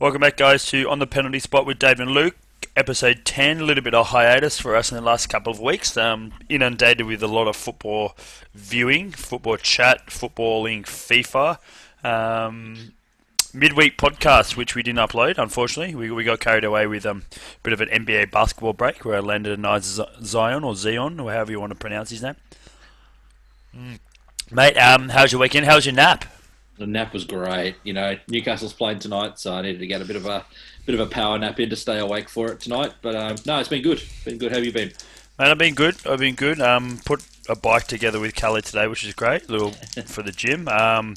Welcome back, guys, to On the Penalty Spot with Dave and Luke. Episode 10, a little bit of hiatus for us in the last couple of weeks. Um, inundated with a lot of football viewing, football chat, footballing FIFA. Um, midweek podcast, which we didn't upload, unfortunately. We, we got carried away with um, a bit of an NBA basketball break where I landed a nice Zion or Zion, or however you want to pronounce his name. Mm. Mate, um, how's your weekend? How's your nap? The nap was great. You know, Newcastle's playing tonight, so I needed to get a bit of a bit of a power nap in to stay awake for it tonight. But um, no, it's been good. Been good. How have you been? Mate, I've been good. I've been good. Um, put a bike together with Kelly today, which is great. A little for the gym. Um,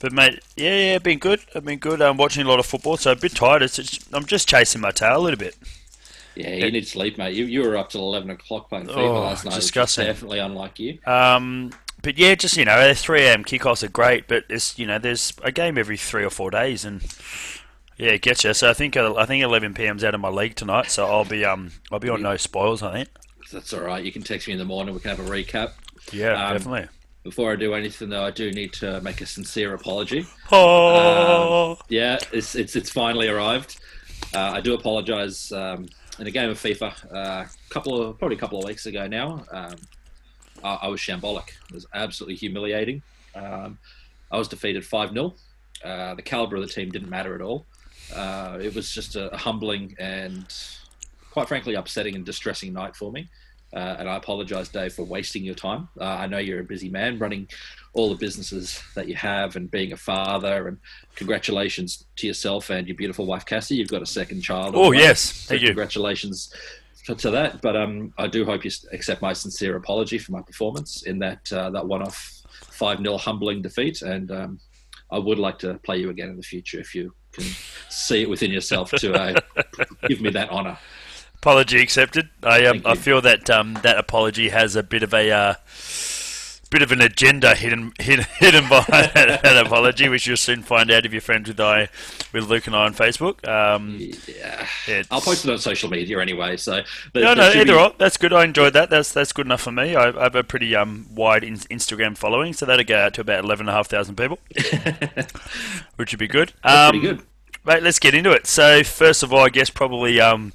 but mate, yeah, yeah, been good. I've been good. I'm watching a lot of football, so a bit tired. It's, it's, I'm just chasing my tail a little bit. Yeah, you need sleep, mate. You, you were up till eleven o'clock playing FIFA oh, last night. Disgusting. Definitely unlike you. Um, but yeah, just you know, three a.m. kickoffs are great, but it's you know, there's a game every three or four days, and yeah, it gets you. So I think uh, I think eleven p.m.'s out of my league tonight, so I'll be um I'll be on no spoils. I think that's all right. You can text me in the morning. We can have a recap. Yeah, um, definitely. Before I do anything, though, I do need to make a sincere apology. Oh, um, yeah, it's it's it's finally arrived. Uh, I do apologise. Um, in a game of FIFA, a uh, couple of probably a couple of weeks ago now, um, I, I, was shambolic. It was absolutely humiliating. Um, I was defeated five 0 uh, The caliber of the team didn't matter at all. Uh, it was just a, humbling and, quite frankly, upsetting and distressing night for me. Uh, and I apologise, Dave, for wasting your time. Uh, I know you're a busy man running all the businesses that you have and being a father. And congratulations to yourself and your beautiful wife, Cassie. You've got a second child. Oh, yes. So Thank congratulations you. To that. But um, I do hope you accept my sincere apology for my performance in that, uh, that one off 5 0 humbling defeat. And um, I would like to play you again in the future if you can see it within yourself to uh, give me that honour. Apology accepted. I um, I feel that um, that apology has a bit of a uh, bit of an agenda hidden hidden, hidden behind that, apology, which you'll soon find out if you're friends with I with Luke and I on Facebook. Um, yeah, I'll post it on social media anyway. So no, no, either be... or. That's good. I enjoyed that. That's that's good enough for me. I, I have a pretty um, wide in- Instagram following, so that'll go out to about eleven and a half thousand people, which would be good. Um, pretty good. Mate, let's get into it. So first of all, I guess probably um,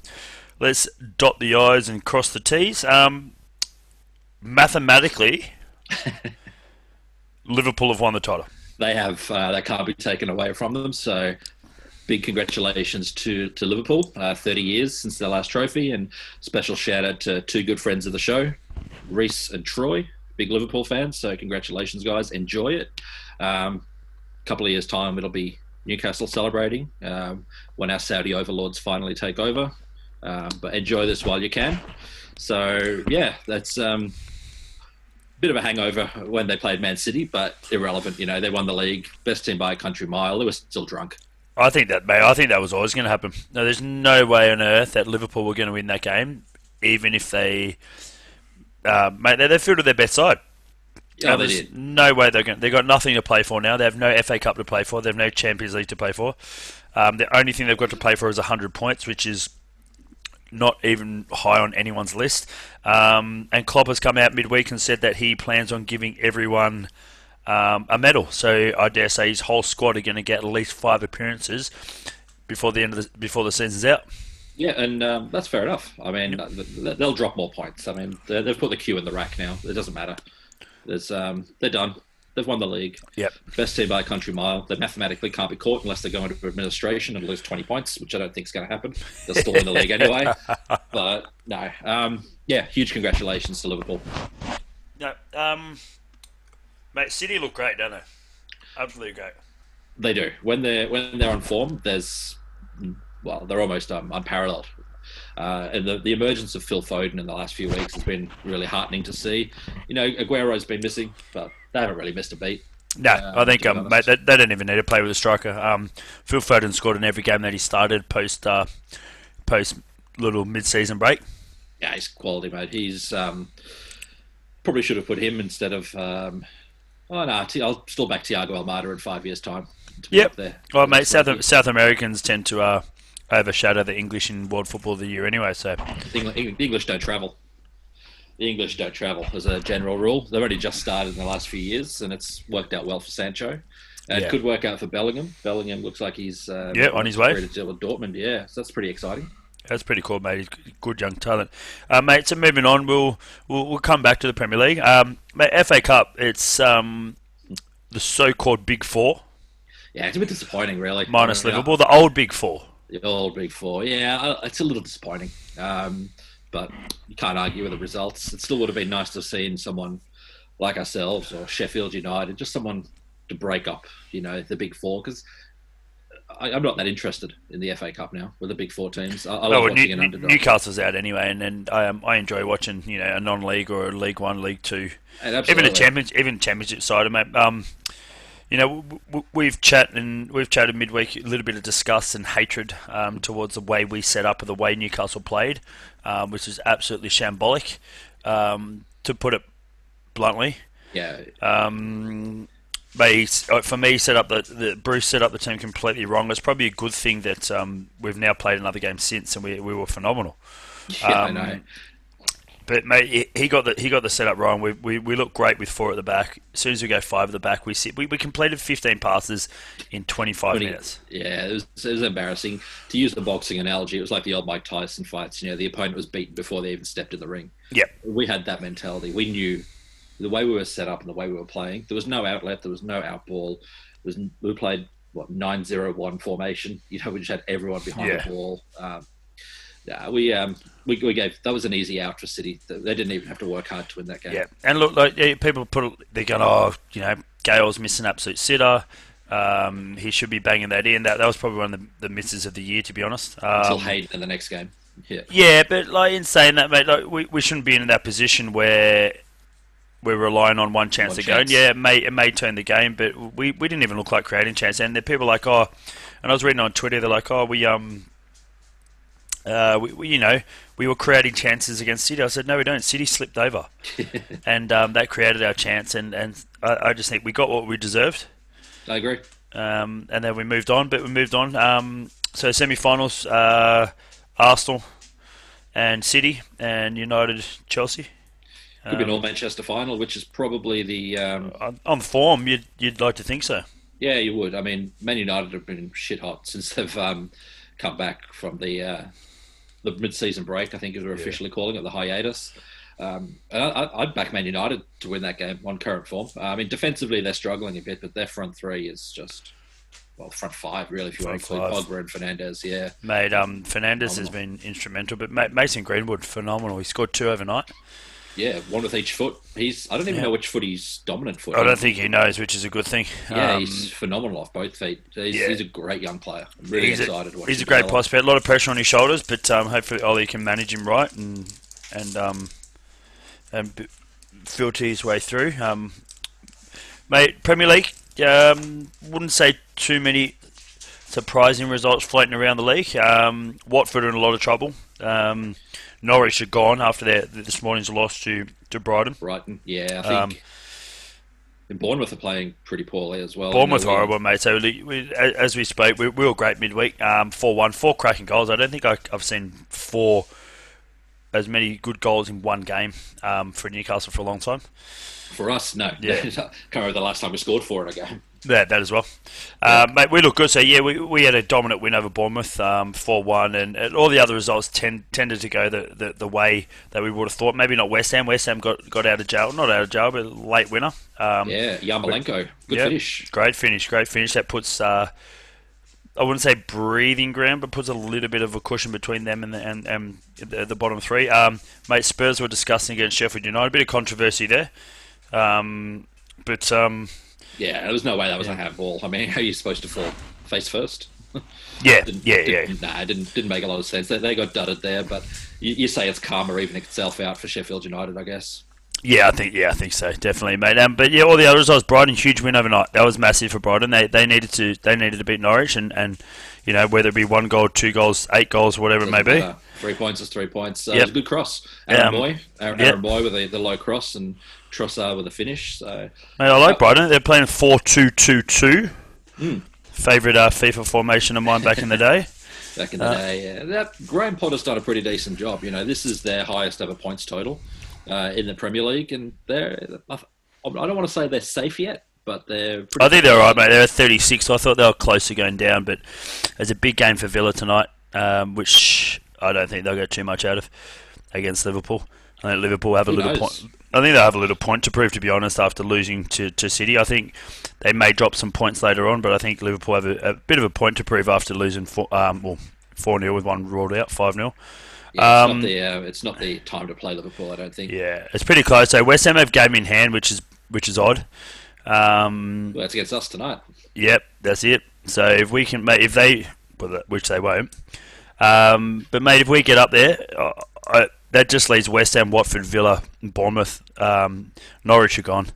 let's dot the I's and cross the T's. Um, mathematically, Liverpool have won the title. They have. Uh, that can't be taken away from them. So, big congratulations to to Liverpool. Uh, Thirty years since their last trophy, and special shout out to two good friends of the show, Reese and Troy, big Liverpool fans. So, congratulations, guys. Enjoy it. Um, a couple of years time, it'll be Newcastle celebrating um, when our Saudi overlords finally take over. Um, but enjoy this while you can. So yeah, that's um, bit of a hangover when they played Man City, but irrelevant. You know, they won the league, best team by a country mile. They were still drunk. I think that, mate. I think that was always going to happen. No, there's no way on earth that Liverpool were going to win that game, even if they, uh, mate, they, they fielded their best side. Yeah, there's no way they're going. They've got nothing to play for now. They have no FA Cup to play for. They have no Champions League to play for. Um, the only thing they've got to play for is hundred points, which is not even high on anyone's list. Um, and Klopp has come out midweek and said that he plans on giving everyone um, a medal. So I dare say his whole squad are going to get at least five appearances before the end of the before the season's out. Yeah, and um, that's fair enough. I mean, yep. they'll drop more points. I mean, they've put the cue in the rack now. It doesn't matter. There's, um, they're done. They've won the league. Yep. Best team by a country mile. They mathematically can't be caught unless they go into administration and lose 20 points, which I don't think is going to happen. They're still in the league anyway. But no. Um, yeah, huge congratulations to Liverpool. No, um, mate, City look great, don't they? Absolutely great. They do. When they're when they're on form, there's well, they're almost um, unparalleled. Uh, and the, the emergence of Phil Foden in the last few weeks has been really heartening to see. You know, Aguero's been missing, but they haven't really missed a beat. No, uh, I think um, mate, they, they, don't even need to play with a striker. Um, Phil Foden scored in every game that he started post uh, post little mid season break. Yeah, he's quality, mate. He's um, probably should have put him instead of. Um, oh no, I'll still back Thiago Almada in five years' time. Yep. Well, mate, South South Americans tend to uh, overshadow the English in world football of the year anyway. So the English don't travel the English don't travel as a general rule. They've only just started in the last few years, and it's worked out well for Sancho. It Yeah. could work out for Bellingham. Bellingham looks like he's uh, Yeah, on his way. to deal with Dortmund. Yeah, so that's pretty exciting. That's pretty cool, mate. He's good young talent, uh, mate. So moving on, we'll, we'll we'll come back to the Premier League. Um, mate, FA Cup. It's um, the so-called Big Four Yeah, it's a bit disappointing, really. minus. Liverpool, the old Big Four. The old Big Four. Yeah, uh, it's a little disappointing. Um, but you can't argue with the results. It still would have been nice to have seen someone like ourselves or Sheffield United, just someone to break up, you know, the Big Four. Because I'm not that interested in the FA Cup now with the Big Four teams. I, I Oh, New, an underdog. Newcastle's out anyway, and, and I um, I enjoy watching you know a non-league or a League One, League Two, even a absolutely. champion, even championship side, mate. Um, you know, we've chatted and we've chatted midweek a little bit of disgust and hatred um, towards the way we set up or the way Newcastle played, um, which is absolutely shambolic, um, to put it bluntly. Yeah, Um, they, uh, for me, set up the, the Bruce set up the team completely wrong. It's probably a good thing that um, we've now played another game since, and we, we were phenomenal. yeah, I Um, know. But mate, he- got the he got the setup wrong. We, we we look great with four at the back. As soon as we go five at the back, we sit. We, we completed 15 passes in 25 minutes. Yeah, it was, it was embarrassing. To use the boxing analogy, it was like the old Mike Tyson fights. You know, the opponent was beaten before they even stepped in the ring. Yeah, We had that mentality. We knew the way we were set up and the way we were playing. There was no outlet. There was no outball. Was we played what nine zero one formation. You know, we just had everyone behind Yeah. the ball. Um, yeah, we um we, we gave that was an easy out for City. They didn't even have to work hard to win that game. Yeah, and look, like yeah, people put they're going, oh, you know, Gayle's missing absolute sitter. Um, he should be banging that in. That that was probably one of the, the misses of the year, to be honest. Until Um, Hayden in the next game. Yeah. Yeah, but like in saying that, mate, like we, we shouldn't be in that position where we're relying on one chance One to go. And yeah, it may it may turn the game, but we, we didn't even look like creating chance. And the people like oh, and I was reading on Twitter, they're like oh we um. Uh, we, we, you know, we were creating chances against City. I said, no, we don't. City slipped over, and um, that created our chance. And, and I, I just think we got what we deserved I agree. um, and then we moved on. But we moved on. Um, so semi-finals: uh, Arsenal and City and United, Chelsea. Could be an Um, all Manchester final, which is probably the um, on, on form, you'd you'd like to think so. yeah you would. I mean, Man United have been shit hot since they've um, come back from the uh, the mid season break. I think as we're officially calling it the hiatus. Um, and I, I- I'd back Man United to win that game on current form. Uh, I mean, defensively they're struggling a bit, but their front three is just well, front five really, if you want to Front include five. Pogba and Fernandes. Yeah, Mate, um, Fernandes has been instrumental, but Mason Greenwood phenomenal. He scored two overnight. Yeah, one with each foot. He's I don't even Yeah. know which foot he's dominant foot. I don't think he knows, which is a good thing. Yeah, Um, he's phenomenal off both feet. He's, yeah. he's a great young player. I'm really he's excited a, he's a great prospect. A lot of pressure on his shoulders, but um, hopefully Ole can manage him right and and um, and filter his way through. Um, mate, Premier League. Um, wouldn't say too many surprising results floating around the league. Um, Watford are in a lot of trouble. Um, Norwich are gone after their this morning's loss to, to Brighton. Brighton, yeah, I Um, think. and Bournemouth are playing pretty poorly as well. Bournemouth we- horrible, mate. So we, we, as we spoke, we, we were great midweek. Um, four one, four cracking goals. I don't think I, I've seen four as many good goals in one game um, for Newcastle for a long time. For us, no. Yeah. Can't remember the last time we scored four in a game. Yeah, that as well. Uh, mate, we look good. So yeah, we, we had a dominant win over Bournemouth, um, four one, and, and all the other results tend, tended to go the, the, the way that we would have thought. Maybe not West Ham. West Ham got, got out of jail, not out of jail, but late winner. Um, Yeah, Yarmolenko, good yeah, finish. Great finish, great finish. That puts uh, I wouldn't say breathing ground, but puts a little bit of a cushion between them and the, and, and the, the bottom three. Um, mate, Spurs were discussing against Sheffield United. A bit of controversy there, um, but um, Yeah, there was no way that was a handball. I mean, how are you supposed to fall face first? yeah, Didn't- yeah, yeah. didn't- Nah, it didn't didn't make a lot of sense. They, they got dudded there, but you, you say it's karma evening itself out for Sheffield United, I guess. Yeah, I think yeah, I think so, definitely, mate. Um, but yeah, all the other results, Brighton huge win overnight. That was massive for Brighton. They they needed to they needed to beat Norwich, and, and you know whether it be one goal, two goals, eight goals, whatever it may be. Three points is three points. Uh, Yep. It was a good cross. Aaron Mooy, Aaron, yep. Aaron Mooy with the, the low cross, and Trossard with a finish. So Mate, I like Brighton. They're playing four two two two. Hmm. Favorite uh, FIFA formation of mine back in the day. back in the Uh, day, yeah. that Graham Potter's done a pretty decent job. You know, this is their highest ever points total uh, in the Premier League, and they're. I don't want to say they're safe yet, but they're. I think they're all right, mate. They're at 36. I thought they were closer going down, but there's a big game for Villa tonight, um, which I don't think they'll get too much out of against Liverpool. I think Liverpool have a Who little knows? point. I think they have a little point to prove, to be honest, after losing to, to City. I think they may drop some points later on, but I think Liverpool have a, a bit of a point to prove after losing four, um, well, 4 0 with one ruled out, 5 0. Yeah, it's, um, not the, uh, it's not the time to play Liverpool, I don't think. Yeah, it's pretty close. So West Ham have game in hand, which is which is odd. Um, Well, that's against us tonight. Yep, that's it. So if we can, mate, if they, which they won't, um, but mate, if we get up there, I, that just leaves West Ham, Watford, Villa, Bournemouth. Um, Norwich are gone.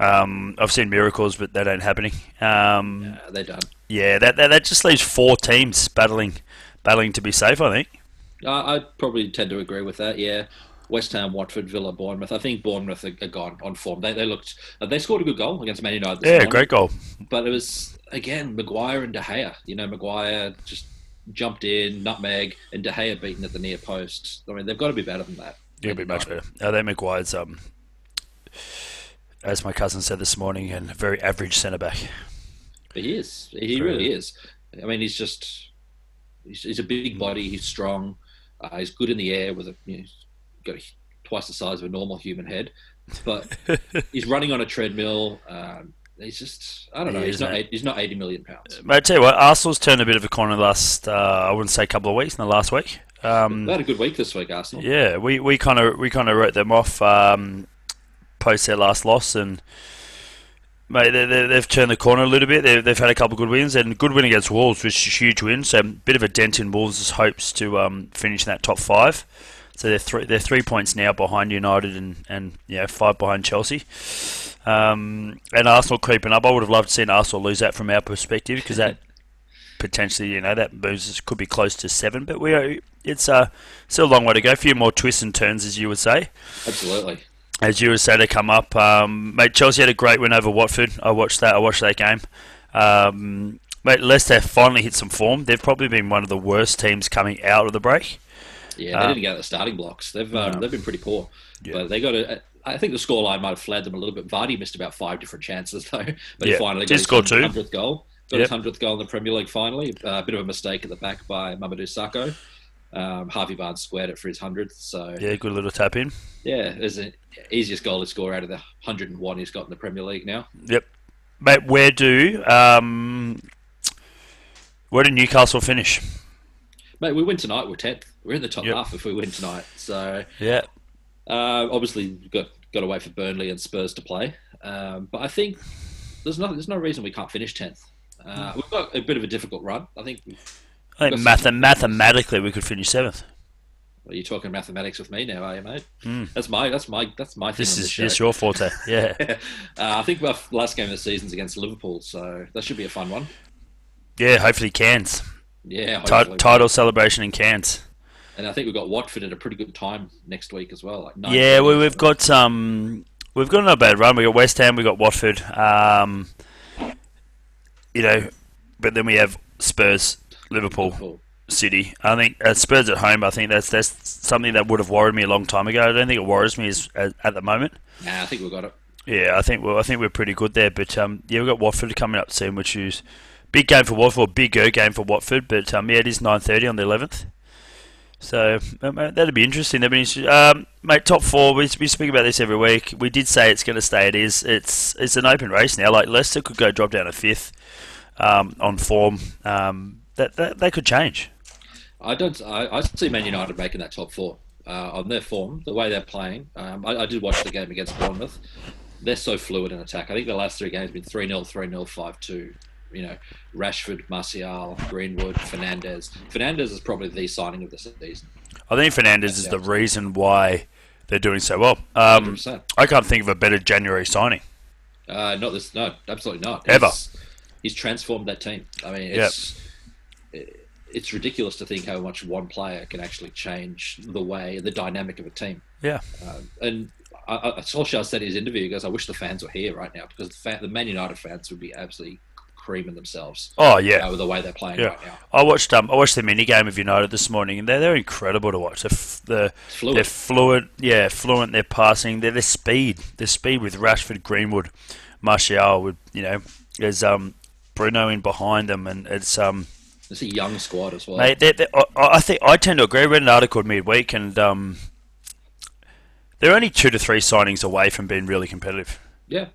Um, I've seen miracles, but that ain't happening. Um, Uh, they're done. yeah, that, that that just leaves four teams battling, battling to be safe. I think. I I'd probably tend to agree with that. Yeah, West Ham, Watford, Villa, Bournemouth. I think Bournemouth are, are gone on form. They they looked uh, they scored a good goal against Man United. This Yeah, morning, great goal. But it was again Maguire and De Gea. You know, Maguire just jumped in, nutmeg, and De Gea beaten at the near post. I mean, they've got to be better than that. It'll be much better. I think Maguire's, um, as my cousin said this morning, and a very average centre back. He is. He Very really is. I mean, he's just he's, he's a big body. He's strong. Uh, he's good in the air with a you know, he's got a, twice the size of a normal human head, but he's running on a treadmill. Um, he's just I don't know. He he's not eight, he's not eighty million pounds. Mate, I tell you what, Arsenal's turned a bit of a corner the last, uh, I wouldn't say a couple of weeks, in the last week. Um, They had a good week this week, Arsenal. yeah, we we kind of we kind of wrote them off um, post their last loss, and mate, they, they, they've turned the corner a little bit. They've, they've had a couple of good wins and good win against Wolves, which is a huge win. So a bit of a dent in Wolves' hopes to um, finish in that top five. So they're three they're three points now behind United and and yeah five behind Chelsea. Um, and Arsenal creeping up. I would have loved to see Arsenal lose that from our perspective because that potentially, you know, that moves us- could be close to seven. But we are, it's uh, still a long way to go. A few more twists and turns, as you would say. Absolutely. As you would say, to come up. Um, mate, Chelsea had a great win over Watford. I watched that. I watched that game. Um, mate, Leicester finally hit some form. They've probably been one of the worst teams coming out of the break. Yeah, they Um, didn't get out of the starting blocks. They've um, no. they've been pretty poor. Yeah. But they got a. I think the scoreline might have flagged them a little bit. Vardy missed about five different chances though, but Yeah, he finally did got score his hundredth goal. Got Yep. his hundredth goal in the Premier League finally. Uh, a bit of a mistake at the back by Mamadou Sakho. Um, Harvey Barnes squared it for his hundredth. So yeah, Yeah, good little tap in. Yeah, it's the easiest goal to score out of the hundred and one he's got in the Premier League now. Yep. Mate, where do um, where did Newcastle finish? Mate, we win tonight. We're tenth. We're in the top Yep. half if we win tonight. So Yeah. Uh, obviously, we've got got to wait for Burnley and Spurs to play, um, but I think there's no there's no reason we can't finish tenth. Uh, we've got a bit of a difficult run. I think. I think math- mathematically we could finish seventh. Are you talking mathematics with me now, are you, mate? Mm. That's my that's my that's my thing This is just your forte. Yeah. uh, I think our last game of the season's against Liverpool, so that should be a fun one. yeah, hopefully cans. Yeah, hopefully. title celebration in cans. And I think we've got Watford at a pretty good time next week as well. Like Yeah, we, we've got um, we've got not a bad run. We got West Ham, we got Watford. Um, you know, but then we have Spurs, Liverpool, Liverpool. City. I think uh, Spurs at home. I think that's that's something that would have worried me a long time ago. I don't think it worries me as, as, at the moment. Nah, I think we've got it. Yeah, I think well, I think we're pretty good there. But um, yeah, we've got Watford coming up soon, which is big game for Watford, a bigger game for Watford. But um, yeah, it is nine thirty on the eleventh. So um, uh, that'd be interesting. That'd be interesting. Um, mate, top four. We, we speak about this every week. We did say it's going to stay. It is. It's it's an open race now. Like Leicester could go drop down a fifth um, on form. Um, that, that that could change. I don't. I, I see Man United making that top four uh, on their form, the way they're playing. Um, I, I did watch the game against Bournemouth. They're so fluid in attack. I think the last three games have been 3 0, 3 0, 5 2. You know, Rashford, Martial, Greenwood, Fernandes. Fernandes is probably the signing of the season. I think Fernandes is the reason why they're doing so well. Um, I can't think of a better January signing. Uh, not this. No, absolutely not. Ever. He's, he's transformed that team. I mean, it's it's ridiculous to think how much one player can actually change the way, the dynamic of a team. Yeah. Um, and I, I, Solskjaer said in his interview, he goes, "I wish the fans were here right now because the, fan, the Man United fans would be absolutely creaming themselves Oh yeah. uh, with the way they're playing Yeah. right now. I watched um I watched the mini game of United this morning, and they're they're incredible to watch. They're f- the It's fluid. they're fluid, yeah, fluent. They're passing. They're their speed. Their speed with Rashford, Greenwood, Martial With you know, there's um, Bruno in behind them, and it's um, It's a young squad as well. mate. They're, they're, I, I think I tend to agree. I read an article midweek, and um, they're only two to three signings away from being really competitive. Yeah.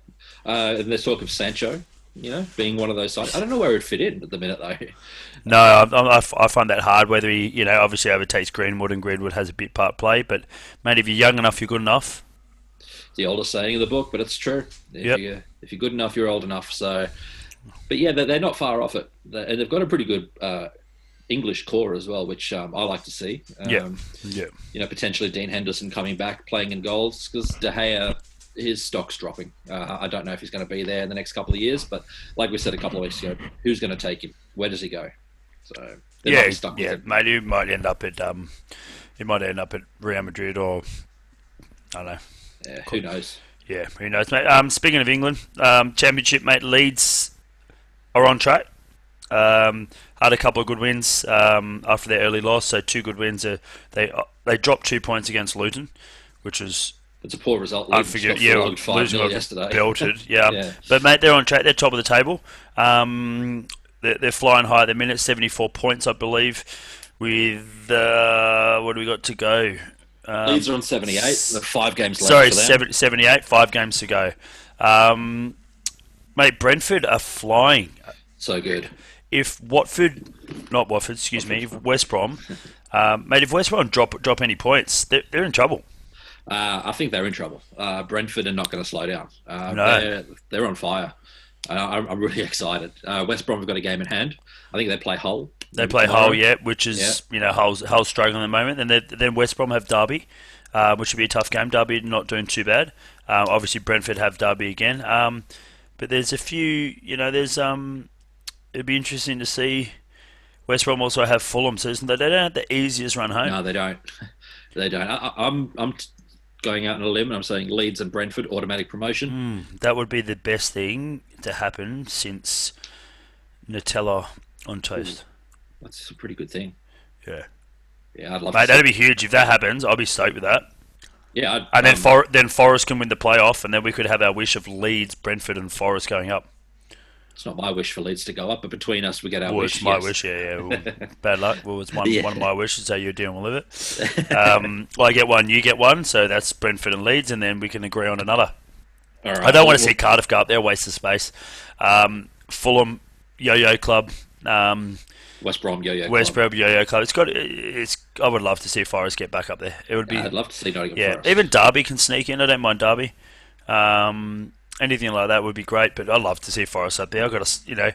Uh, and there's talk of Sancho, you know, being one of those sides. I don't know where he'd fit in at the minute, though. No, I, I, I find that hard. Whether he, you know, obviously overtakes Greenwood, and Greenwood has a bit part play. But mate, if you're young enough, you're good enough. the oldest saying in the book, but it's true. If, Yep. you, if you're good enough, you're old enough. So, but yeah, they're, they're not far off it, They- and they've got a pretty good uh, English core as well, which um, I like to see. Um, Yeah. Yeah, You know, potentially Dean Henderson coming back, playing in goals because De Gea, his stock's dropping. Uh, I don't know if he's going to be there in the next couple of years, but like we said a couple of weeks ago, who's going to take him? Where does he go? So yeah, yeah. Mate, he might end up at um, he might end up at Real Madrid or I don't know. Yeah, who knows? Yeah, who knows, mate. Um, speaking of England, um, Championship, mate, Leeds are on track. Um, had a couple of good wins um, after their early loss, so two good wins. Uh, they uh, they dropped two points against Luton, which was It's a poor result. Got unforgivable. Yeah, Luton yesterday. belted. Yeah. Yeah. but mate, they're on track. They're top of the table. Um, they're, they're flying high at the minute. Seventy-four points, I believe. With uh, what do we got to go? Um, Leeds are on 78. Five games left Sorry, for 70, 78, five games to go. Um, mate, Brentford are flying. So good. If Watford, not Watford, excuse me, if West Brom, um, mate, if West Brom drop drop any points, they're, they're in trouble. Uh, I think they're in trouble. Uh, Brentford are not going to slow down. Uh, No. they're, they're on fire. Uh, I'm, I'm really excited. Uh, West Brom have got a game in hand. I think they play Hull. They play tomorrow. Hull, yeah, which is you know Hull's, Hull's struggling at the moment, and then- then West Brom have Derby, uh, which should be a tough game. Derby not doing too bad. Obviously Brentford have Derby again, um, but there's a few. You know, there's um, it'd be interesting to see. West Brom also have Fulham, so isn't they don't have the easiest run home. No, they don't. they don't. I, I'm I'm going out on a limb and I'm saying Leeds and Brentford automatic promotion. Hmm, that would be the best thing to happen since Nutella on toast. That's a pretty good thing. Yeah, Yeah, I'd love mate, to. that'd be huge if that happens. I'll be stoked with that. yeah, I'd, And then um, For- then Forest can win the playoff, and then we could have our wish of Leeds, Brentford, and Forest going up. It's not my wish for Leeds to go up, but between us, we get our Well, wish. it's my yes. wish, yeah, yeah. Well, bad luck. Well, it's one, Yeah. one of my wishes, so you're dealing with it. Um, well, I get one, you get one, so that's Brentford and Leeds, and then we can agree on another. All right, I don't want to see Cardiff go up there, waste of space. Um, Fulham, Yo-Yo Club, um, West Brom, yo yo. West Brom, Yo-Yo Club. It's got. It's. I would love to see Forest get back up there. It would be. I'd love to see Nottingham yeah, Forest. even Derby can sneak in. I don't mind Derby. Um, anything like that would be great, but I'd love to see Forest up there. I've got a, you know,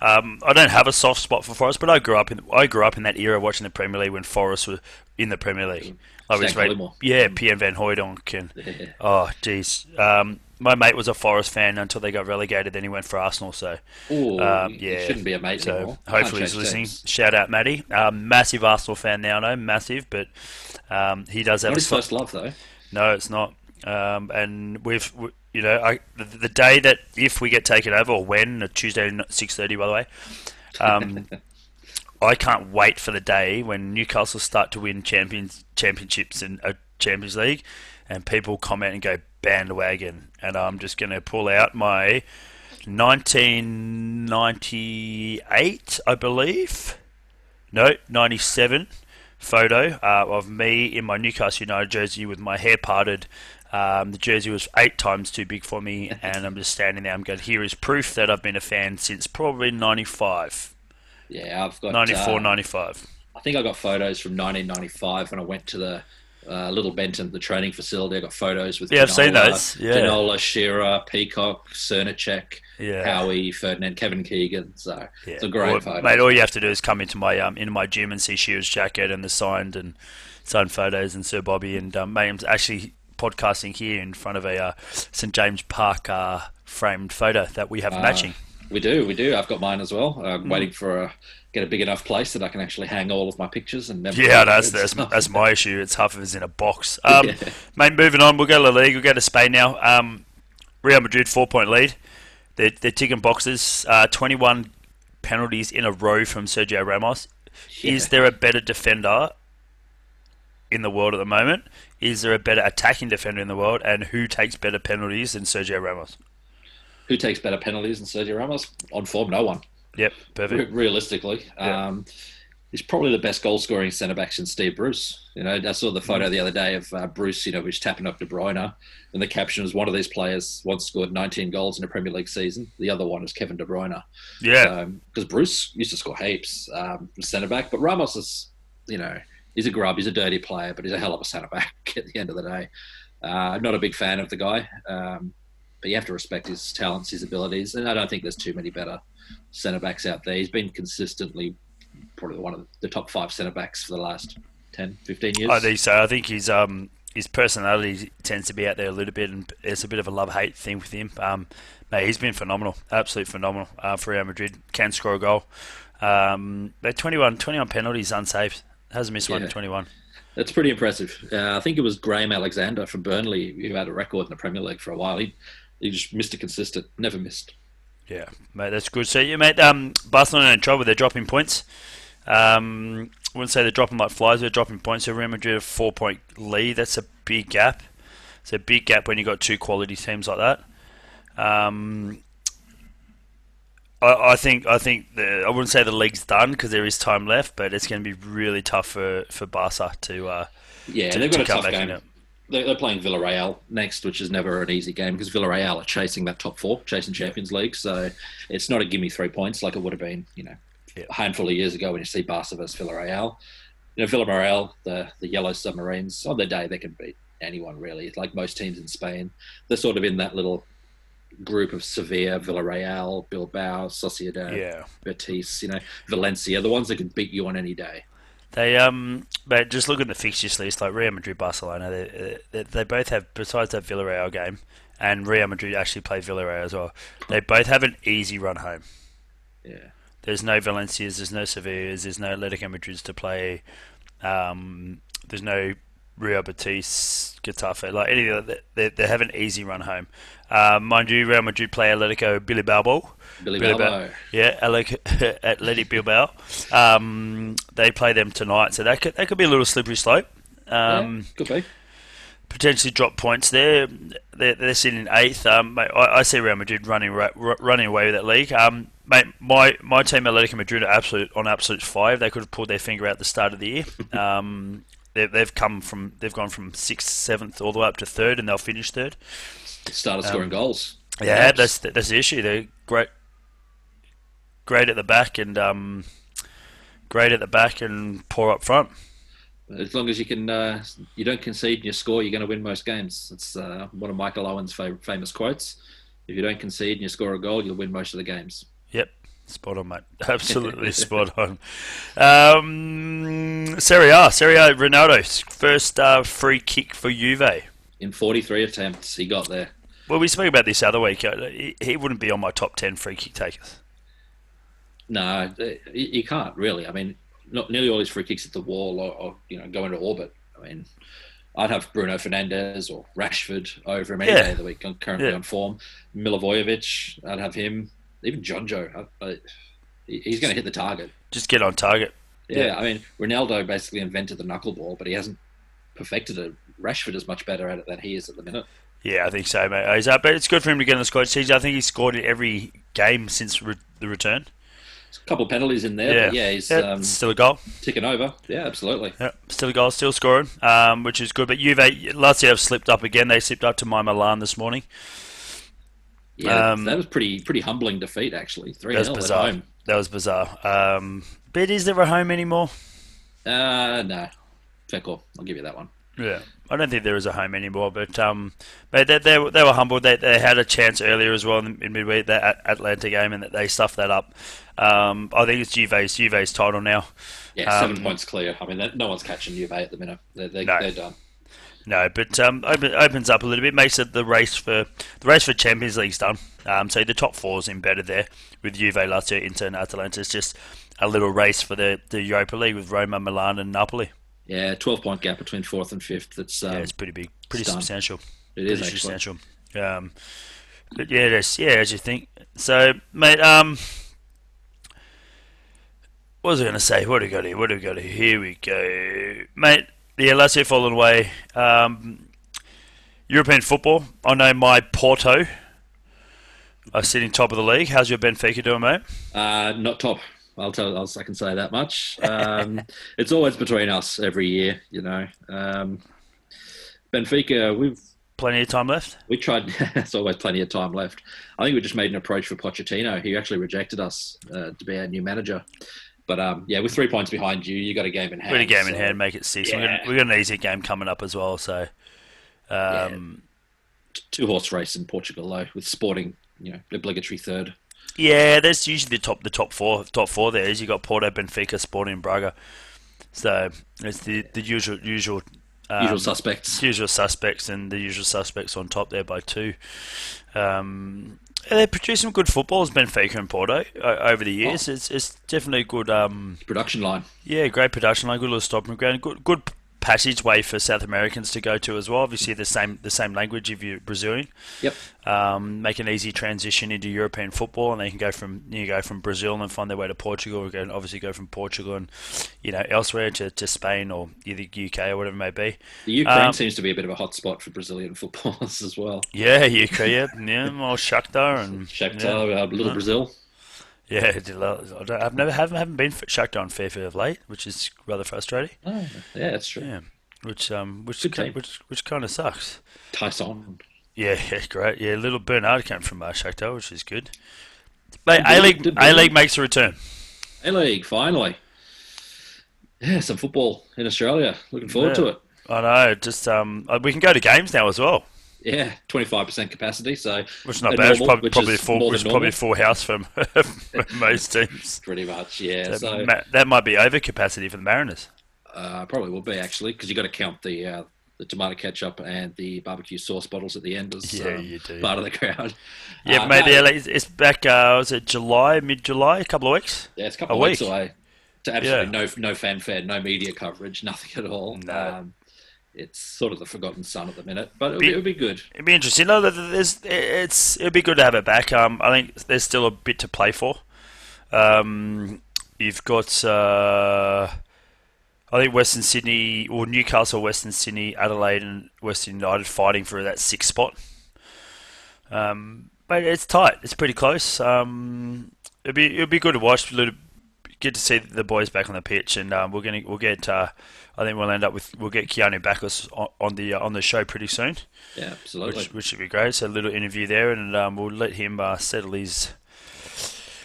um, I don't have a soft spot for Forest, but I grew up in I grew up in that era watching the Premier League when Forest was in the Premier League. I was read, yeah, PM Van Hooijdonk and Yeah. oh, jeez. Um, my mate was a Forest fan until they got relegated. Then he went for Arsenal. So Ooh, um, yeah, shouldn't be a mate so anymore. Hopefully he's listening. teams. Shout out, Matty. Um, massive Arsenal fan now, no, massive, but um, he does have Not a his first love though. no, it's not. Um, and we've, we, you know, I, the, the day that if we get taken over, or when, Tuesday six thirty, by the way, um, I can't wait for the day when Newcastle start to win champions championships and a Champions League, and people comment and go bandwagon, and I'm just going to pull out my 1998, I believe, no, 97 photo uh, of me in my Newcastle United jersey with my hair parted. Um, the jersey was eight times too big for me, and I'm just standing there. I'm going, here is proof that I've been a fan since probably 95, Yeah, I've got 94, uh, 95. I think I got photos from 1995 when I went to the uh, Little Benton, the training facility. I got photos with Yeah, I've seen those, yeah. Ginola, Shearer, Peacock, Srnicek, Yeah. Howey, Ferdinand, Kevin Keegan. So Yeah. it's a great Well, photo. Mate, all you have to do is come into my um, into my gym and see Shearer's jacket and the signed and signed photos and Sir Bobby and um, mate, actually podcasting here in front of a uh, St James Park uh, framed photo that we have Uh, matching. We do, we do. I've got mine as well. Mm. I'm waiting for a get a big enough place that I can actually hang all of my pictures and never. Yeah, that's that's, that's my issue. It's half of it's in a box. Um, Yeah. Mate, moving on, we'll go to the league. We'll go to Spain now. Um, Real Madrid four point lead. They're, they're ticking boxes. Uh, Twenty one penalties in a row from Sergio Ramos. Is there a better defender in the world at the moment? Is there a better attacking defender in the world? And who takes better penalties than Sergio Ramos? who takes better penalties than Sergio Ramos? On form, no one. Yep, perfect. Re- realistically, Yeah. um, he's probably the best goal scoring centre back since Steve Bruce. You know, I saw the photo the other day of uh, Bruce, you know, which tapping up De Bruyne, and the caption was one of these players once scored 19 goals in a Premier League season. The other one is Kevin De Bruyne. Yeah, because Bruce used to score heaps um, centre back, but Ramos is, you know, he's a grub, he's a dirty player, but he's a hell of a centre back at the end of the day. Uh, not a big fan of the guy, um, but you have to respect his talents, his abilities, and I don't think there's too many better centre backs out there. He's been consistently probably one of the top five centre backs for the last 10, 15 years. I think so. I think his um his personality tends to be out there a little bit, and it's a bit of a love hate thing with him. Um, mate, he's been phenomenal, absolutely phenomenal uh, for Real Madrid. Can score a goal. Um, but 21, 21 penalties unsaved. Hasn't missed one in 21. That's pretty impressive. Uh, I think it was Graham Alexander from Burnley who had a record in the Premier League for a while. He, he just missed a consistent, never missed. Yeah, mate, that's good. So, you mate, um, Barcelona in trouble. They're dropping points. Um, I wouldn't say they're dropping like flies. They're dropping points. So Real Madrid a four point lead. That's a big gap. It's a big gap when you have got two quality teams like that. Um, I, I think I think the, I wouldn't say the league's done because there is time left, but it's going to be really tough for for Barca to uh, Yeah, to, they've to got a come tough game. they're playing Villarreal next, which is never an easy game because Villarreal are chasing that top four, chasing Champions League. So it's not a gimme three points like it would have been, you know, Yeah. a handful of years ago when you see Barca versus Villarreal. You know, Villarreal, the the yellow submarines, on their day they can beat anyone really. Like most teams in Spain, they're sort of in that little group of Sevilla, Villarreal, Bilbao, Sociedad, Yeah. Betis, you know, Valencia, the ones that can beat you on any day. They um, but just look at the fixtures list, like Real Madrid, Barcelona. They, they, they both have, besides that Villarreal game, and Real Madrid actually play Villarreal as well. They both have an easy run home. Yeah. There's no Valencias, there's no Sevillas, there's no Atletico Madrids to play. Um, there's no Real Betis, Getafe, like any of that. They, they have an easy run home. Uh, mind you, Real Madrid play Atletico Bilbao. Billy Bilbao. Bilbao. Yeah, Atletico Athletic Bilbao. Um, they play them tonight, so that could that could be a little slippery slope. Um, yeah, could be. potentially drop points there. They're, they're sitting in eighth. Um, mate, I, I see Real Madrid running ra- running away with that league. Um, mate, my my team Atletico Madrid are absolute on absolute five. They could have pulled their finger out at the start of the year. Um, they, they've come from they've gone from sixth, seventh, all the way up to third, and they'll finish third. Started scoring goals. Yeah, that's the, that's the issue. They're great, great at the back, and um, great at the back and poor up front. As long as you can, uh, you don't concede and you score, you're going to win most games. It's uh, one of Michael Owen's fa- famous quotes. If you don't concede and you score a goal, you'll win most of the games. Yep, spot on, mate. Absolutely spot on. Um, Serie A, Serie A, Ronaldo's first uh, free kick for Juve. In 43 attempts, he got there. Well, we spoke about this other week. Uh, He, wouldn't be on my top ten free kick takers. No, uh, you you can't really. I mean, not nearly all his free kicks at the wall or, or you know go into orbit. I mean, I'd have Bruno Fernandes or Rashford over him any Yeah. day of the week. Currently Yeah. on form, Milivojevic. I'd have him. Even Jonjo. I, I, he's going to hit the target. Just get on target. Yeah, Yeah. I mean, Ronaldo basically invented the knuckleball, but he hasn't perfected it. Rashford is much better at it than he is at the minute. Yeah, I think so, mate. He's up, but it's good for him to get on the squad. He's- I think he's scored in every game since re- the return. There's a couple of penalties in there, Yeah, but yeah, he's Yeah, um, still a goal. ticking over. Yeah, absolutely. Yeah, still a goal, still scoring, um, which is good. But Juve, Lazio have slipped up again. They slipped up to my Milan this morning. Yeah, Um, that was pretty pretty humbling defeat actually. Three That's 0 at home. That was bizarre. Um, but is there a home anymore? Uh, no, fair call. I'll give you that one. Yeah, I don't think there is a home anymore. But um, but they, they, were- they were humbled. They, they had a chance earlier as well in, in midweek that Atalanta game, and that they stuffed that up. Um, I think it's Juve's Juve's title now. Yeah, seven Um, points clear. I mean, no one's catching Juve at the minute. They're, they're, No. they're done. No, but um, open, opens up a little bit, makes it the race for the race for Champions League's done. Um, so the top four is embedded there with Juve, Lazio, Inter, and Atalanta. It's just a little race for the, the Europa League with Roma, Milan, and Napoli. Yeah, twelve point gap between fourth and fifth. It's um, Yeah, it's pretty big, pretty done. substantial. it is pretty substantial. Um, but yeah, that's, yeah, as you think. So, mate, um, what was I going to say? What do we got here? What do we got here? Here we go, mate. Yeah, Lazio fallen away. Um, European football. I know my Porto are sitting top of the league. How's your Benfica doing, mate? Uh, not top. I'll tell. I'll, I can say that much. Um, it's always between us every year, you know. Um, Benfica, we've Plenty of time left. we tried. There's always plenty of time left. I think we just made an approach for Pochettino. He actually rejected us uh, to be our new manager. But um, yeah, with three points behind you, you got a game in hand. With a game in so- hand, make it six. We've, got, we've got an easy game coming up as well. So, um, Two horse race in Portugal though, with Sporting, you know, obligatory third. Yeah, that's usually the top the top four top four there is you got Porto, Benfica, Sporting, and Braga. So it's the the usual usual um, Usual suspects. usual suspects and the usual suspects on top there by two. Um, they produce some good footballs, Benfica and Porto, over the years. It's it's definitely good. Um, Production line. yeah, great production line, good little stopping ground, good good passageway for South Americans to go to as well. Obviously, the same the same language if you're Brazilian. Yep. Um, make an easy transition into European football, and they can go from you go from Brazil and find their way to Portugal, or go, obviously go from Portugal and you know elsewhere to, to Spain or either UK or whatever it may be. The Ukraine Um, seems to be a bit of a hot spot for Brazilian footballers as well. Yeah, UK, yeah, yeah, well, Shakhtar and Shakhtar, uh, Little Brazil. Yeah, yeah did a lot- I don't- I've never haven't, haven't been Shakhtar on Fairfield of late, which is rather frustrating. Oh, yeah, that's true. Yeah, which um which Good ki- which which kind of sucks. Tyson. Yeah, yeah, great. Yeah, little Bernard came from uh, Shakhtar, which is good. Mate, A League A League makes a return. A League, finally. Yeah, some football in Australia. Looking forward to it. I know. Just um, uh, we can go to games now as well, Yeah, 25% capacity, so which is not bad. It's normal, probably probably full, which is probably full house for, for most teams. pretty much, yeah. That, So ma- that might be over capacity for the Mariners. uh, probably will be actually because you've got to count the uh, the tomato ketchup and the barbecue sauce bottles at the end as Yeah, um, you do. part of the crowd. Yeah, Uh, maybe no, it's back. Uh, was it July, mid July, a couple of weeks? Yeah, it's a couple a of weeks away. To absolutely Yeah. no no fanfare, no media coverage, nothing at all. No. Um, it's sort of the forgotten son at the minute, but it'll Be- be, it'll be good. It'd be interesting. No, th- th- there's, it's it'd be good to have it back. Um, I think there's still a bit to play for. Um, you've got uh, I think Western Sydney or Newcastle, Western Sydney, Adelaide, and Western United fighting for that sixth spot. Um, but it's tight. It's pretty close. Um, it'd be it'd be good to watch. A Little, good to see the boys back on the pitch, and um, we're gonna we'll get. Uh, I think we'll end up with we'll get Keanu Baccus on, on the uh, on the show pretty soon Yeah, absolutely. which, which would be great. So a little interview there, and um, we'll let him uh, settle his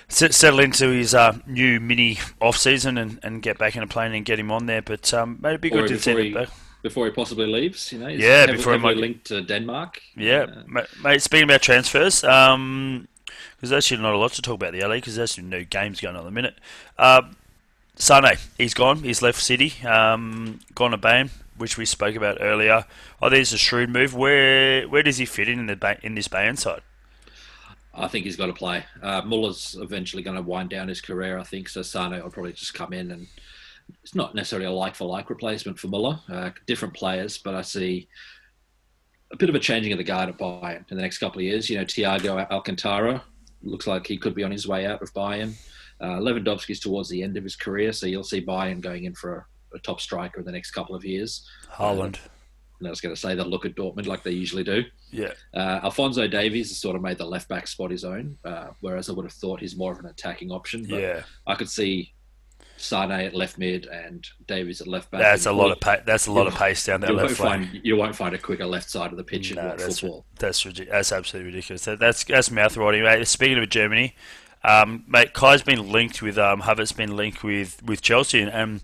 settle into his uh, new mini off season and, and get back in a plane and get him on there. But um, mate, it'd be Or good to see him back. Before he possibly leaves, you know. he's Yeah, heavily- before he might- linked to Denmark. Yeah, Uh, ma- mate. Speaking about transfers, um, there's actually not a lot to talk about the LA because there's actually no games going on at the minute. Uh, Sane, he's gone. He's left City. Um, gone to Bayern, which we spoke about earlier. I think it's a shrewd move. Where where does he fit in in the in this Bayern side? I think he's got to play. Uh, Muller's eventually going to wind down his career, I think. So Sane will probably just come in and it's not necessarily a like for like replacement for Muller. Uh, different players, but I see a bit of a changing of the guard at Bayern in the next couple of years. You know, Thiago Alcantara looks like he could be on his way out of Bayern. Uh, Lewandowski's towards the end of his career, so you'll see Bayern going in for a, a top striker in the next couple of years. Haaland. And I was going to say they'll look at Dortmund like they usually do. Yeah. Uh, Alphonso Davies has sort of made the left back spot his own, uh, whereas I would have thought he's more of an attacking option. But Yeah. I could see Sane at left mid and Davies at left back. That's a lot of pa- that's a lot of pace down that You won't, left flank. find, you won't find a quicker left side of the pitch in No, world that's football. that's ridiculous. That's absolutely ridiculous. That, that's that's mouth watering, mate. Speaking of Germany, um, mate, Kai's been linked with um, Havertz been linked with, with Chelsea, and, and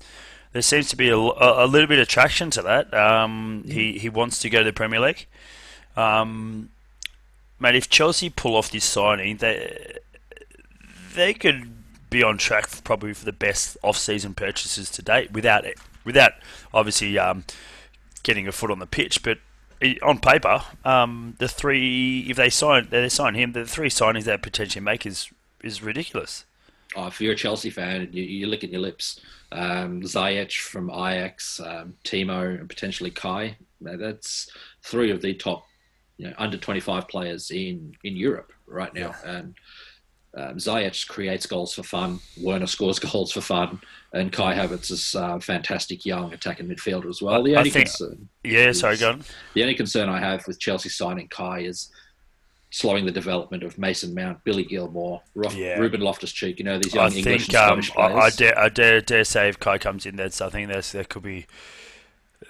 there seems to be a, a, a little bit of traction to that. Um, He he wants to go to the Premier League. Um, mate, if Chelsea pull off this signing, they they could be on track for probably for the best off-season purchases to date without it, without obviously um, getting a foot on the pitch. But on paper, um, the three if they sign they sign him, the three signings they potentially make is is ridiculous. Oh, if you're a Chelsea fan, you, you're licking your lips. Um, Ziyech from Ajax, um, Timo, and potentially Kai. That's three of the top, you know, under 25 players in in Europe right now. And um, Ziyech creates goals for fun. Werner scores goals for fun, and Kai Havertz is uh, fantastic young attacking midfielder as well. The only think- concern, Yeah, sorry, go on. the only concern I have with Chelsea signing Kai is slowing the development of Mason Mount, Billy Gilmour, Rof- Yeah. Ruben Loftus Cheek. You know these young I English think and um, I, I dare I dare, dare say if Kai comes in, that's I think that's that could be.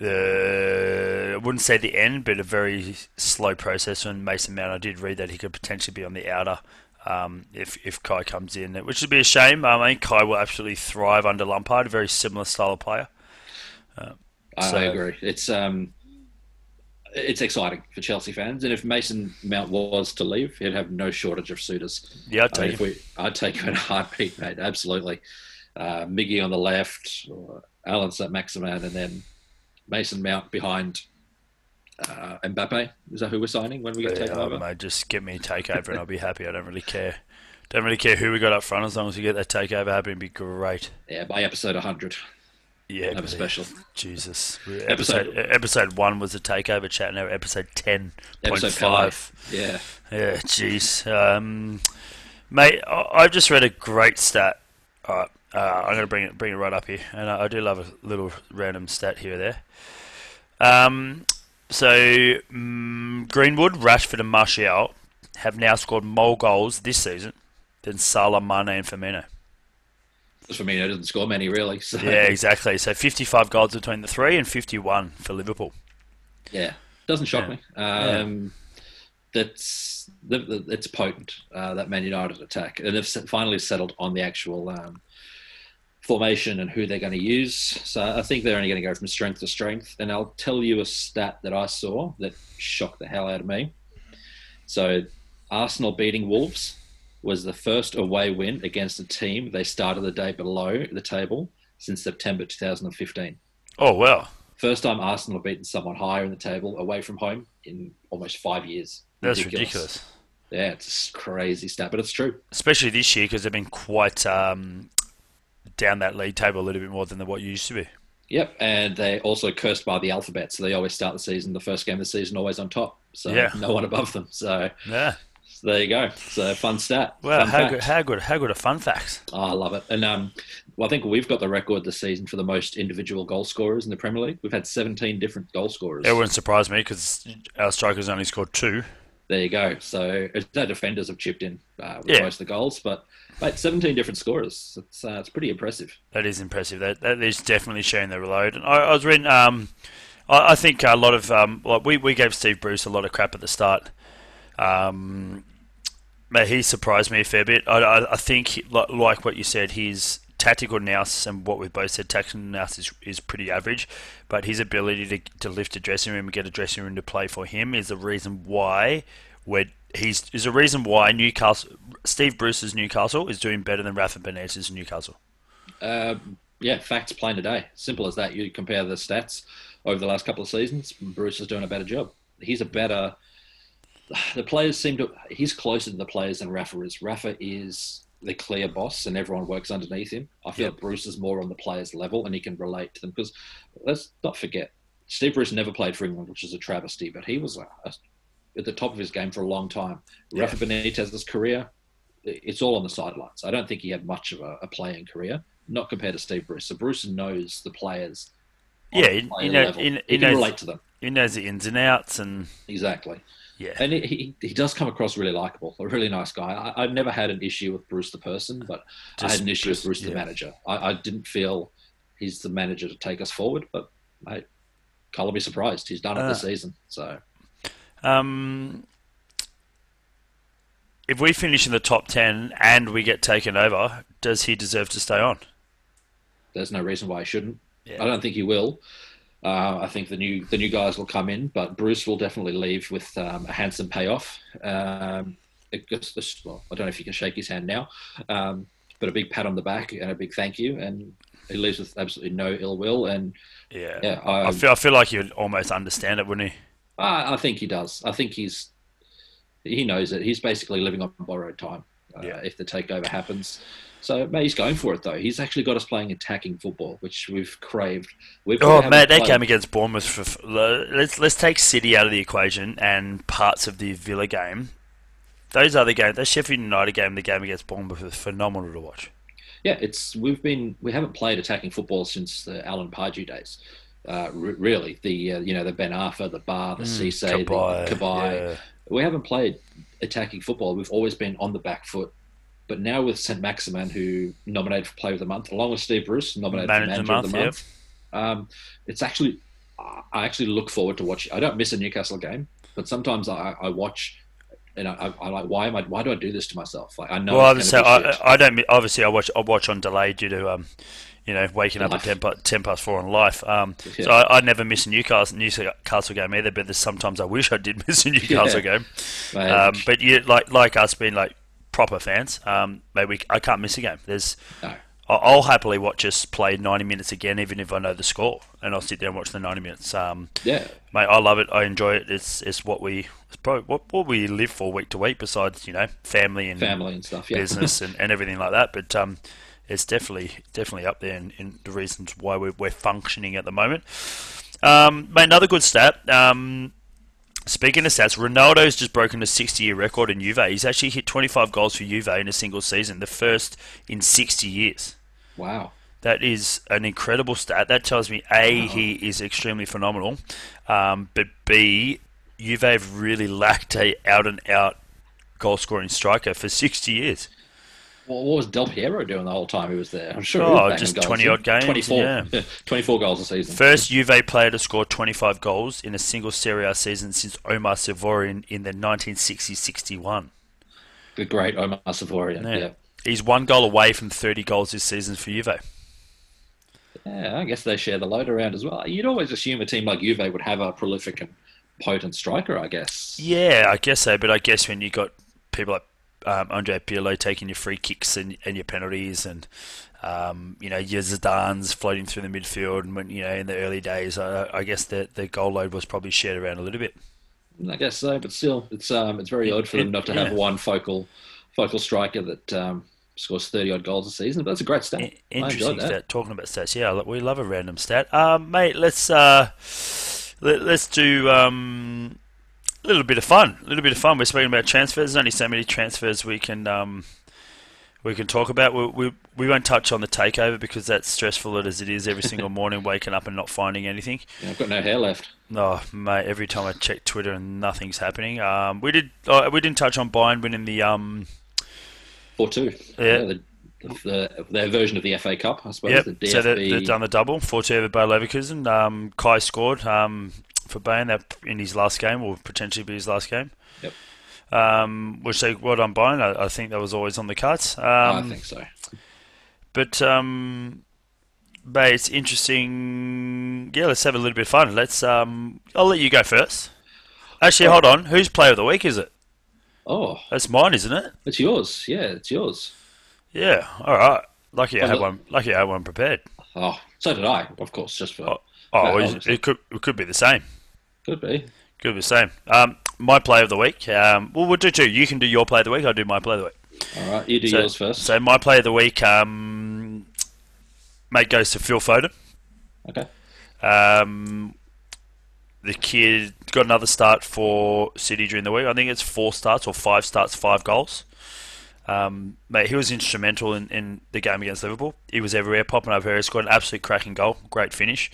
Uh, I wouldn't say the end, but a very slow process. And Mason Mount, I did read that he could potentially be on the outer um, if if Kai comes in, which would be a shame. Um, I think Kai will absolutely thrive under Lampard, a very similar style of player. I, So- I agree. It's um, it's exciting for Chelsea fans, and if Mason Mount was to leave, he'd have no shortage of suitors. Yeah, I'd I mean, take him. we, I'd take him in a heartbeat, mate. Absolutely. Uh, Miggy on the left, or Allan St. Maximin, and then Mason Mount behind uh, Mbappe. Is that who we're signing when we get taken Yeah, over? mate, just get me a takeover and I'll be happy. I don't really care. Don't really care who we got up front as long as we get that takeover happen. It'd be great. Yeah, by episode 100, Yeah, have a special. Jesus. Episode- Episode episode one was a takeover chat. Now episode ten point Episode five. Yeah. Yeah, jeez. Um, mate, I- I've just read a great stat. All right, uh, I'm going to bring it bring it right up here, and I, I do love a little random stat here or there. Um, so mm, Greenwood, Rashford, and Martial have now scored more goals this season than Salah, Mane, and Firmino. Firmino doesn't score many, really. So, Yeah, exactly. So 55 goals between the three and 51 for Liverpool. Yeah, doesn't shock Yeah. me. Um, That's the, the, it's potent uh, that Man United attack, and they've finally settled on the actual um, formation and who they're going to use. So I think they're only going to go from strength to strength. And I'll tell you a stat that I saw that shocked the hell out of me. So Arsenal beating Wolves was the first away win against a team they started the day below the table since September 2015. Oh, wow. First time Arsenal have beaten someone higher in the table away from home in almost five years. That's ridiculous. Yeah, it's a crazy stat, but it's true. Especially this year because they've been quite um, down that league table a little bit more than what you used to be. Yep, and they're also cursed by the alphabet, so they always start the season, the first game of the season, always on top. So Yeah. no one above them. So, Yeah. so there you go. So fun stat. Wow, Fun how fact. good, how good, how good a fun fact. Oh, I love it. And um, well, I think we've got the record this season for the most individual goal scorers in the Premier League. We've had 17 different goal scorers. It wouldn't surprise me because our strikers only scored two. There you go. So our defenders have chipped in uh, with Yeah. most of the goals, but mate, 17 different scorers. It's uh, it's pretty impressive. That is impressive. That that is definitely showing the reload. And I, I was reading. Um, I, I think a lot of um, like we we gave Steve Bruce a lot of crap at the start. Um, but he surprised me a fair bit. I, I, I think, like, like what you said, his tactical nous and what we've both said, tactical nous is, is pretty average. But his ability to, to lift a dressing room and get a dressing room to play for him is the reason why we're he's is a reason why Newcastle Steve Bruce's Newcastle is doing better than Rafa Benitez's Newcastle. Um, yeah, facts plain today. Simple as that. You compare the stats over the last couple of seasons. Bruce is doing a better job. He's a better. The players seem to. He's closer to the players than Rafa is. Rafa is the clear boss, and everyone works underneath him. I feel Yep. Bruce is more on the players' level, and he can relate to them. Because let's not forget, Steve Bruce never played for England, which is a travesty. But he was a, a, at the top of his game for a long time. Yeah. Rafa Benitez's career, it's all on the sidelines. I don't think he had much of a, a playing career not compared to Steve Bruce. So Bruce knows the players. Yeah, he- player he know- he- he, he can knows- relate to them He knows the ins and outs, and exactly, yeah, and he, he, does come across really likable, a really nice guy. I, I've never had an issue with Bruce the person, but I had an issue with Bruce the manager. I, I didn't feel he's the manager to take us forward, but mate, colour me surprised. He's done it Ah. this season, so Um, if we finish in the top ten and we get taken over, does he deserve to stay on? there's no reason why he shouldn't. Yeah. I don't think he will. Uh, I think the new the new guys will come in, but Bruce will definitely leave with um, a handsome payoff. Um, it gets, well, I don't know if you can shake his hand now, um, but a big pat on the back and a big thank you, and he leaves with absolutely no ill will. And Yeah, yeah, I I, feel I feel like you'd almost understand it, wouldn't he? I, I think he does. I think he's he knows it. He's basically living on borrowed time uh, Yeah. if the takeover happens. So mate, he's going for it though. He's actually got us playing attacking football, which we've craved. We've Oh, mate, played- came against Bournemouth. For, for- let's let's take City out of the equation and parts of the Villa game. Those other games, that Sheffield United game, the game against Bournemouth was phenomenal to watch. Yeah, it's we've been we haven't played attacking football since the Alan Pardew days. Uh, re- really, the uh, you know the Ben Arfa, the Ba, the Cisse, Cabaye, the Cabaye. yeah. We haven't played attacking football. We've always been on the back foot. But now with St. Maximin, who nominated for Player of the Month, along with Steve Bruce, nominated Manager for Manager of of the month, Month, um, it's actually, I actually look forward to watching. I don't miss a Newcastle game, but sometimes I, I watch and I, I like, why am I? Why do I do this to myself? Like I know. Well, obviously, I. I don't. Obviously, I watch. I watch on delay due to um, you know, waking up at 10, pa- 10 past four on life. Um, Yeah. so I, I never miss a Newcastle Newcastle game either. But there's sometimes I wish I did miss a Newcastle Yeah. game. Um, but you like like us being like proper fans. Um, maybe we, I can't miss a game. There's no. I'll happily watch us play 90 minutes again, even if I know the score, and I'll sit there and watch the 90 minutes. Um, yeah, mate, I love it. I enjoy it. It's it's what we it's probably what, what we live for week to week. Besides, you know, family and family and stuff. Yeah, business and, and everything like that. But um, it's definitely definitely up there in, in the reasons why we're, we're functioning at the moment. Um, mate, another good stat. Um, speaking of stats, Ronaldo's just broken a 60-year record in Juve. He's actually hit 25 goals for Juve in a single season, the first in 60 years. wow. That is an incredible stat. That tells me A, he is extremely phenomenal, um, but B, Juve have really lacked a out and out goal scoring striker for 60 years. Well, what was Del Piero doing the whole time he was there? I'm sure. Oh, he was oh, just twenty odd games, 24, yeah. 24 goals a season. First Juve player to score 25 goals in a single Serie A season since Omar Sivori in the 1960-61. The great Omar Sivori. Yeah. Yeah. He's one goal away from 30 goals this season for Juve. yeah, I guess they share the load around as well. You'd always assume a team like Juve would have a prolific and potent striker. I guess. Yeah, I guess so. But I guess when you got people like um, Andre Pirlo taking your free kicks and, and your penalties, and um, you know your Zidane's floating through the midfield, and when you know in the early days, I, I guess the the goal load was probably shared around a little bit. I guess so, but still, it's um, it's very odd for them not to have one focal focal striker that um, scores 30 odd goals a season. But that's a great stat. Interesting that. stat. Talking about stats, yeah, we love a random stat, um, mate. Let's uh, let, let's do um, a little bit of fun. A little bit of fun. We're speaking about transfers. There's only so many transfers we can um, we can talk about. We, we we won't touch on the takeover because that's stressful as it is every single morning, waking up and not finding anything. Yeah, I've got no hair left. Oh, mate! Every time I check Twitter and nothing's happening. Um, we did. Uh, we didn't touch on Bayern winning the um. 4 2. Yeah. the, the, their version of the FA Cup, I suppose. Yep. The DFB. So they, they've done the double. Four two over Bayer Leverkusen. Um, Kai scored um, for Bayern that in his last game, or potentially be his last game. Yep. Um, which they well done Bayern. I, I think that was always on the cards. Um, I think so. But um, but it's interesting. Yeah, let's have a little bit of fun. Let's. Um, I'll let you go first. Actually, hold on. Whose player of the week is it? Oh, That's mine, isn't it? it's yours. Yeah, it's yours. Yeah. All right. Lucky I had one. Lucky I had one prepared. Oh, so did I, of course, just for. Oh, oh obviously. it could it could be the same. Could be. Could be the same. Um, my play of the week. Um, well, we'll do two. You can do your play of the week. I'll do my play of the week. All right, you do so, yours first. So my play of the week, um, mate, goes to Phil Foden. okay. Um, the kid got another start for City during the week. I think it's four starts or five starts, five goals. Um, mate, he was instrumental in, in the game against Liverpool. He was everywhere, popping up here. He scored an absolute cracking goal. Great finish.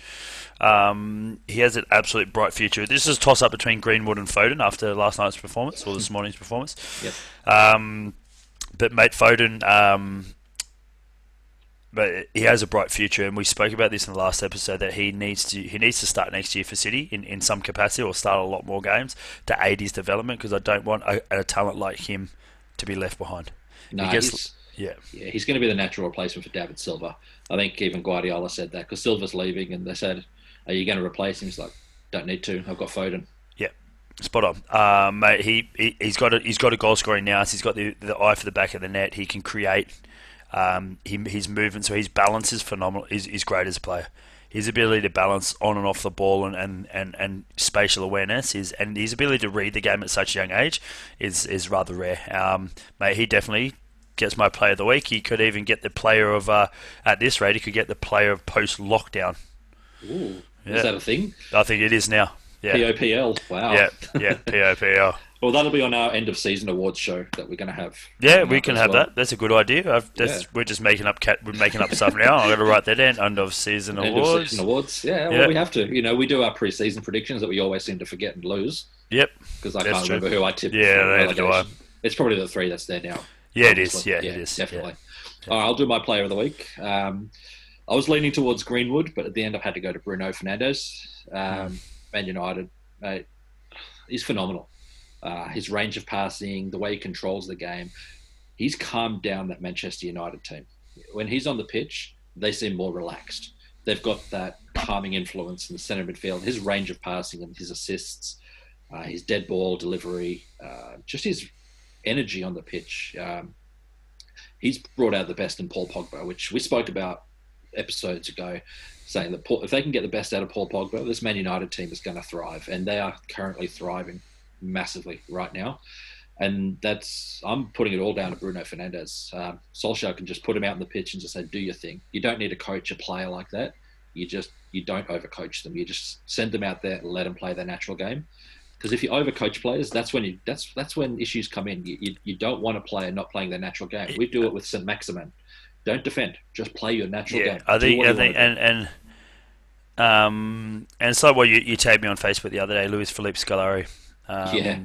Um, he has an absolute bright future. This is a toss up between Greenwood and Foden after last night's performance or this morning's performance. Yep. Um, but mate, Foden, um, but he has a bright future, and we spoke about this in the last episode that he needs to he needs to start next year for City in, in some capacity or start a lot more games to aid his development because I don't want a, a talent like him to be left behind. No, Yeah, yeah, he's going to be the natural replacement for David Silva. I think even Guardiola said that because Silva's leaving, and they said, "Are you going to replace him?" He's like, "Don't need to. I've got Foden." Yeah, spot on, um, mate. He, he he's got a, he's got a goal scoring now. So he's got the the eye for the back of the net. He can create. Um, he, his movement, so his balance is phenomenal. Is is great as a player. His ability to balance on and off the ball and, and, and, and spatial awareness is and his ability to read the game at such a young age is is rather rare. Um, mate, he definitely gets my player of the week. He could even get the player of uh, at this rate. He could get the player of post lockdown. Ooh, Yeah. is that a thing? I think it is now. Yeah, POPL. Wow. yeah, yeah. POPL. Well, that'll be on our end of season awards show that we're going to have. Yeah, we can have well. that. That's a good idea. I've, that's, Yeah. We're just making up cat. We're making up stuff now. I'm going to write that in. End of season End awards. of season awards. Yeah, well, we have to. You know, we do our pre-season predictions that we always seem to forget and lose Yep. because I That's can't true. remember who I tipped. Yeah, for neither do I. It's probably the three that's there now. Yeah, it is. obviously. Yeah, it is. Definitely. All right, I'll do my player of the week. Um, I was leaning towards Greenwood, but at the end, I've had to go to Bruno Fernandes. Um, Man United, mate, he's phenomenal. Uh, his range of passing, the way he controls the game, he's calmed down that Manchester United team. When he's on the pitch, they seem more relaxed. They've got that calming influence in the centre midfield. His range of passing and his assists, uh, his dead ball delivery, uh, just his energy on the pitch. Um, he's brought out the best in Paul Pogba, which we spoke about episodes ago, saying that Paul, if they can get the best out of Paul Pogba, this Man United team is going to thrive, and they are currently thriving massively right now. And that's I'm putting it all down to Bruno Fernandes. Um, Solskjaer can just put him out on the pitch and just say, "Do your thing." You don't need to coach a player like that. You just you don't overcoach them. You just send them out there let them play their natural game. Because if you overcoach players, that's when you that's that's when issues come in. You, you, you don't want a player not playing their natural game. We do it with St Maximin. Don't defend. Just play your natural Yeah, game. I think, I think, and and um, and like what you, you tagged me on Facebook the other day, Luis Felipe Scolari. Um, Yeah.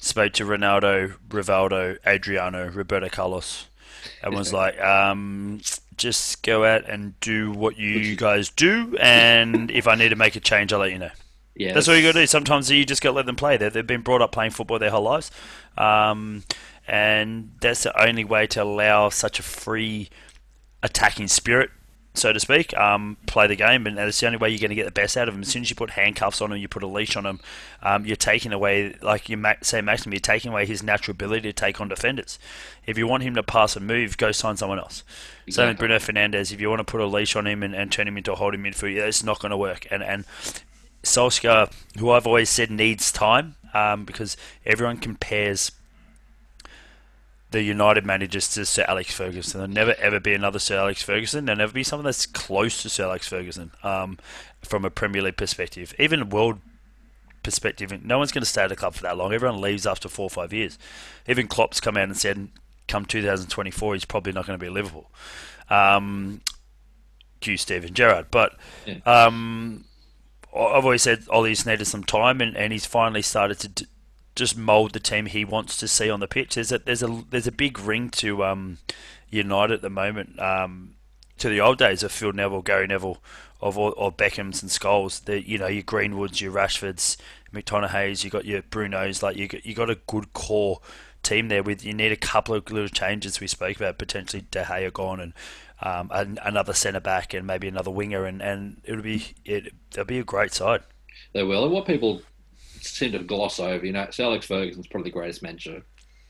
Spoke to Ronaldo, Rivaldo, Adriano, Roberto Carlos, and was like, um, just go out and do what you guys do, and if I need to make a change, I'll let you know. Yeah, That's what you got to do. Sometimes you just got to let them play. They, they've been brought up playing football their whole lives, um, and that's the only way to allow such a free attacking spirit, so to speak. Um, play the game, and that's the only way you're going to get the best out of them. As soon as you put handcuffs on them, you put a leash on them, um, you're taking away, like you say, Maxim, you're taking away his natural ability to take on defenders. If you want him to pass and move, go sign someone else. Same with Bruno Fernandes. If you want to put a leash on him and, and turn him into a holding midfield, yeah, it's not going to work. And and Solskjaer, who I've always said needs time, um, because everyone compares the United managers to Sir Alex Ferguson. There'll never ever be another Sir Alex Ferguson. There'll never be someone that's close to Sir Alex Ferguson um, from a Premier League perspective, even a world perspective. No one's going to stay at the club for that long. Everyone leaves after four or five years. Even Klopp's come out and said, come 2024, he's probably not going to be at Liverpool. Um, cue Steven Gerrard, but. Yeah. Um, I've always said Ole's needed some time, and, and he's finally started to d- just mould the team he wants to see on the pitch. There's a there's a there's a big ring to um, United at the moment. Um, to the old days of Phil Neville, Gary Neville, of of Beckhams and Scholes. The you know your Greenwoods, your Rashfords, McTominay's. You got your Brunos. Like you got, you got a good core team there. With you need a couple of little changes we spoke about potentially De Gea gone and um, an, another centre back and maybe another winger and, and it'll be it it'll be a great side. They will. And what people seem to gloss over, you know, Sir Alex Ferguson's probably the greatest manager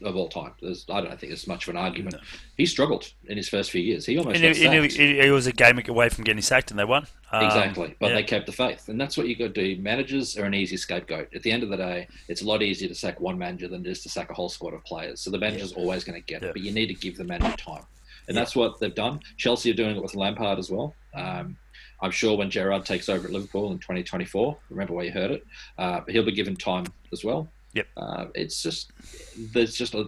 of all time. There's, I don't think there's much of an argument. He struggled in his first few years. He almost And got he, sacked. he, he was a game away from getting sacked and they won. Um, Exactly, but yeah. they kept the faith, and that's what you got to do. Managers are an easy scapegoat. At the end of the day, it's a lot easier to sack one manager than it is to sack a whole squad of players. So the manager's always going to get Yeah. it, but you need to give the manager time, and that's what they've done. Chelsea are doing it with Lampard as well. Um, I'm sure when Gerrard takes over at Liverpool in 2024, remember where you heard it, uh, he'll be given time as well. Yep. Uh, it's just there's just a,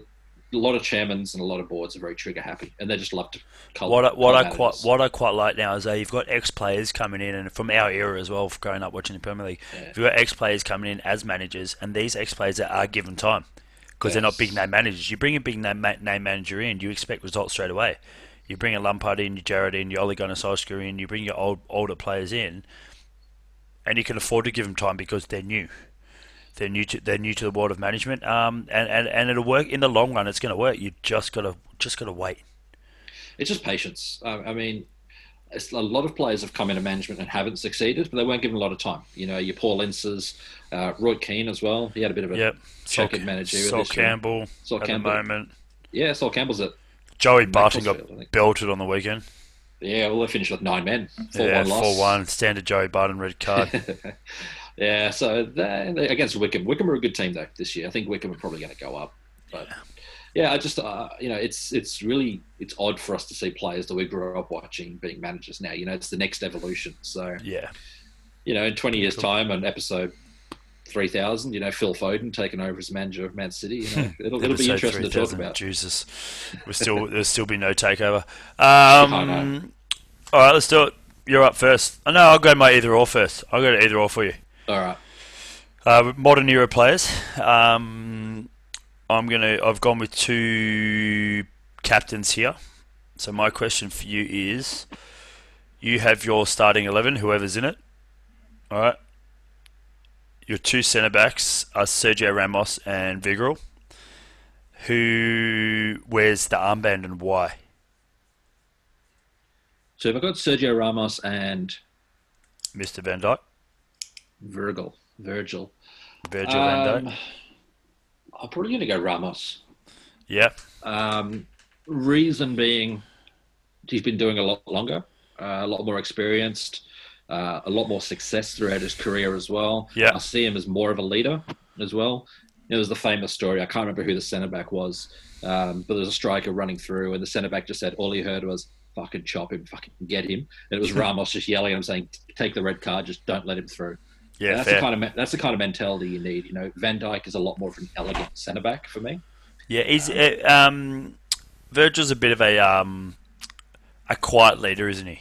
a lot of chairmans and a lot of boards are very trigger happy, and they just love to. Cull, What I, what I quite what I quite like now is that you've got ex players coming in, and from our era as well, growing up watching the Premier League, Yeah. you've got ex players coming in as managers, and these ex players are given time because they're not big name managers. You bring a big name, name manager in, you expect results straight away. You bring a Lampard in, your Gerrard in, your Ole Gunnar Solskjaer in, you bring your old older players in, and you can afford to give them time because they're new. They're new to they're new to the world of management, um, and, and, and it'll work in the long run. It's going to work. You just gotta just gotta wait. it's just patience. Uh, I mean, a lot of players have come into management and haven't succeeded, but they weren't given a lot of time. You know, your Paul Inces, uh, Roy Keane as well. He had a bit of a Yep. checkered managerial Sol. Campbell Sol at Campbell. the moment. Yeah, Sol Campbell's it. Joey Barton got Macclesfield, I think. belted on the weekend. Yeah, well, they finished with nine men, four yeah, one loss. four one. Standard Joey Barton red card. yeah, so they, they- against Wycombe, Wycombe are a good team though this year. I think Wycombe are probably going to go up, but yeah, I just uh, you know it's it's really it's odd for us to see players that we grew up watching being managers now. You know, it's the next evolution. So yeah. you know, in 20 years' time, on episode three thousand. You know, Phil Foden taking over as manager of Man City. You know, it'll, it'll be interesting to talk about. Jesus, we still there'll still be no takeover. Um, all right, let's do it. You're up first. Oh, no, I'll go my either or first. I'll go to either or for you. All right. Uh, modern era players. Um, I'm gonna. I've gone with two captains here. So my question for you is: You have your starting eleven, whoever's in it. All right. Your two centre backs are Sergio Ramos and Virgil. Who wears the armband and why? So if I got Sergio Ramos and Mr. Van Dijk, Virgil, Virgil, Virgil Van um, Dijk. I'm probably going to go Ramos. Yeah, Um, reason being, he's been doing a lot longer, uh, a lot more experienced, uh, a lot more success throughout his career as well. Yeah. I see him as more of a leader as well. It was the famous story. I can't remember who the centre back was, um, but there was a striker running through, and the centre back just said all he heard was "fucking chop him, fucking get him." And it was Ramos just yelling at him, saying, "Take the red card, just don't let him through." Yeah, that's fair. the kind of that's the kind of mentality you need. You know, Van Dijk is a lot more of an elegant centre back for me. Yeah, he's uh, um, Virgil's a bit of a um, a quiet leader, isn't he?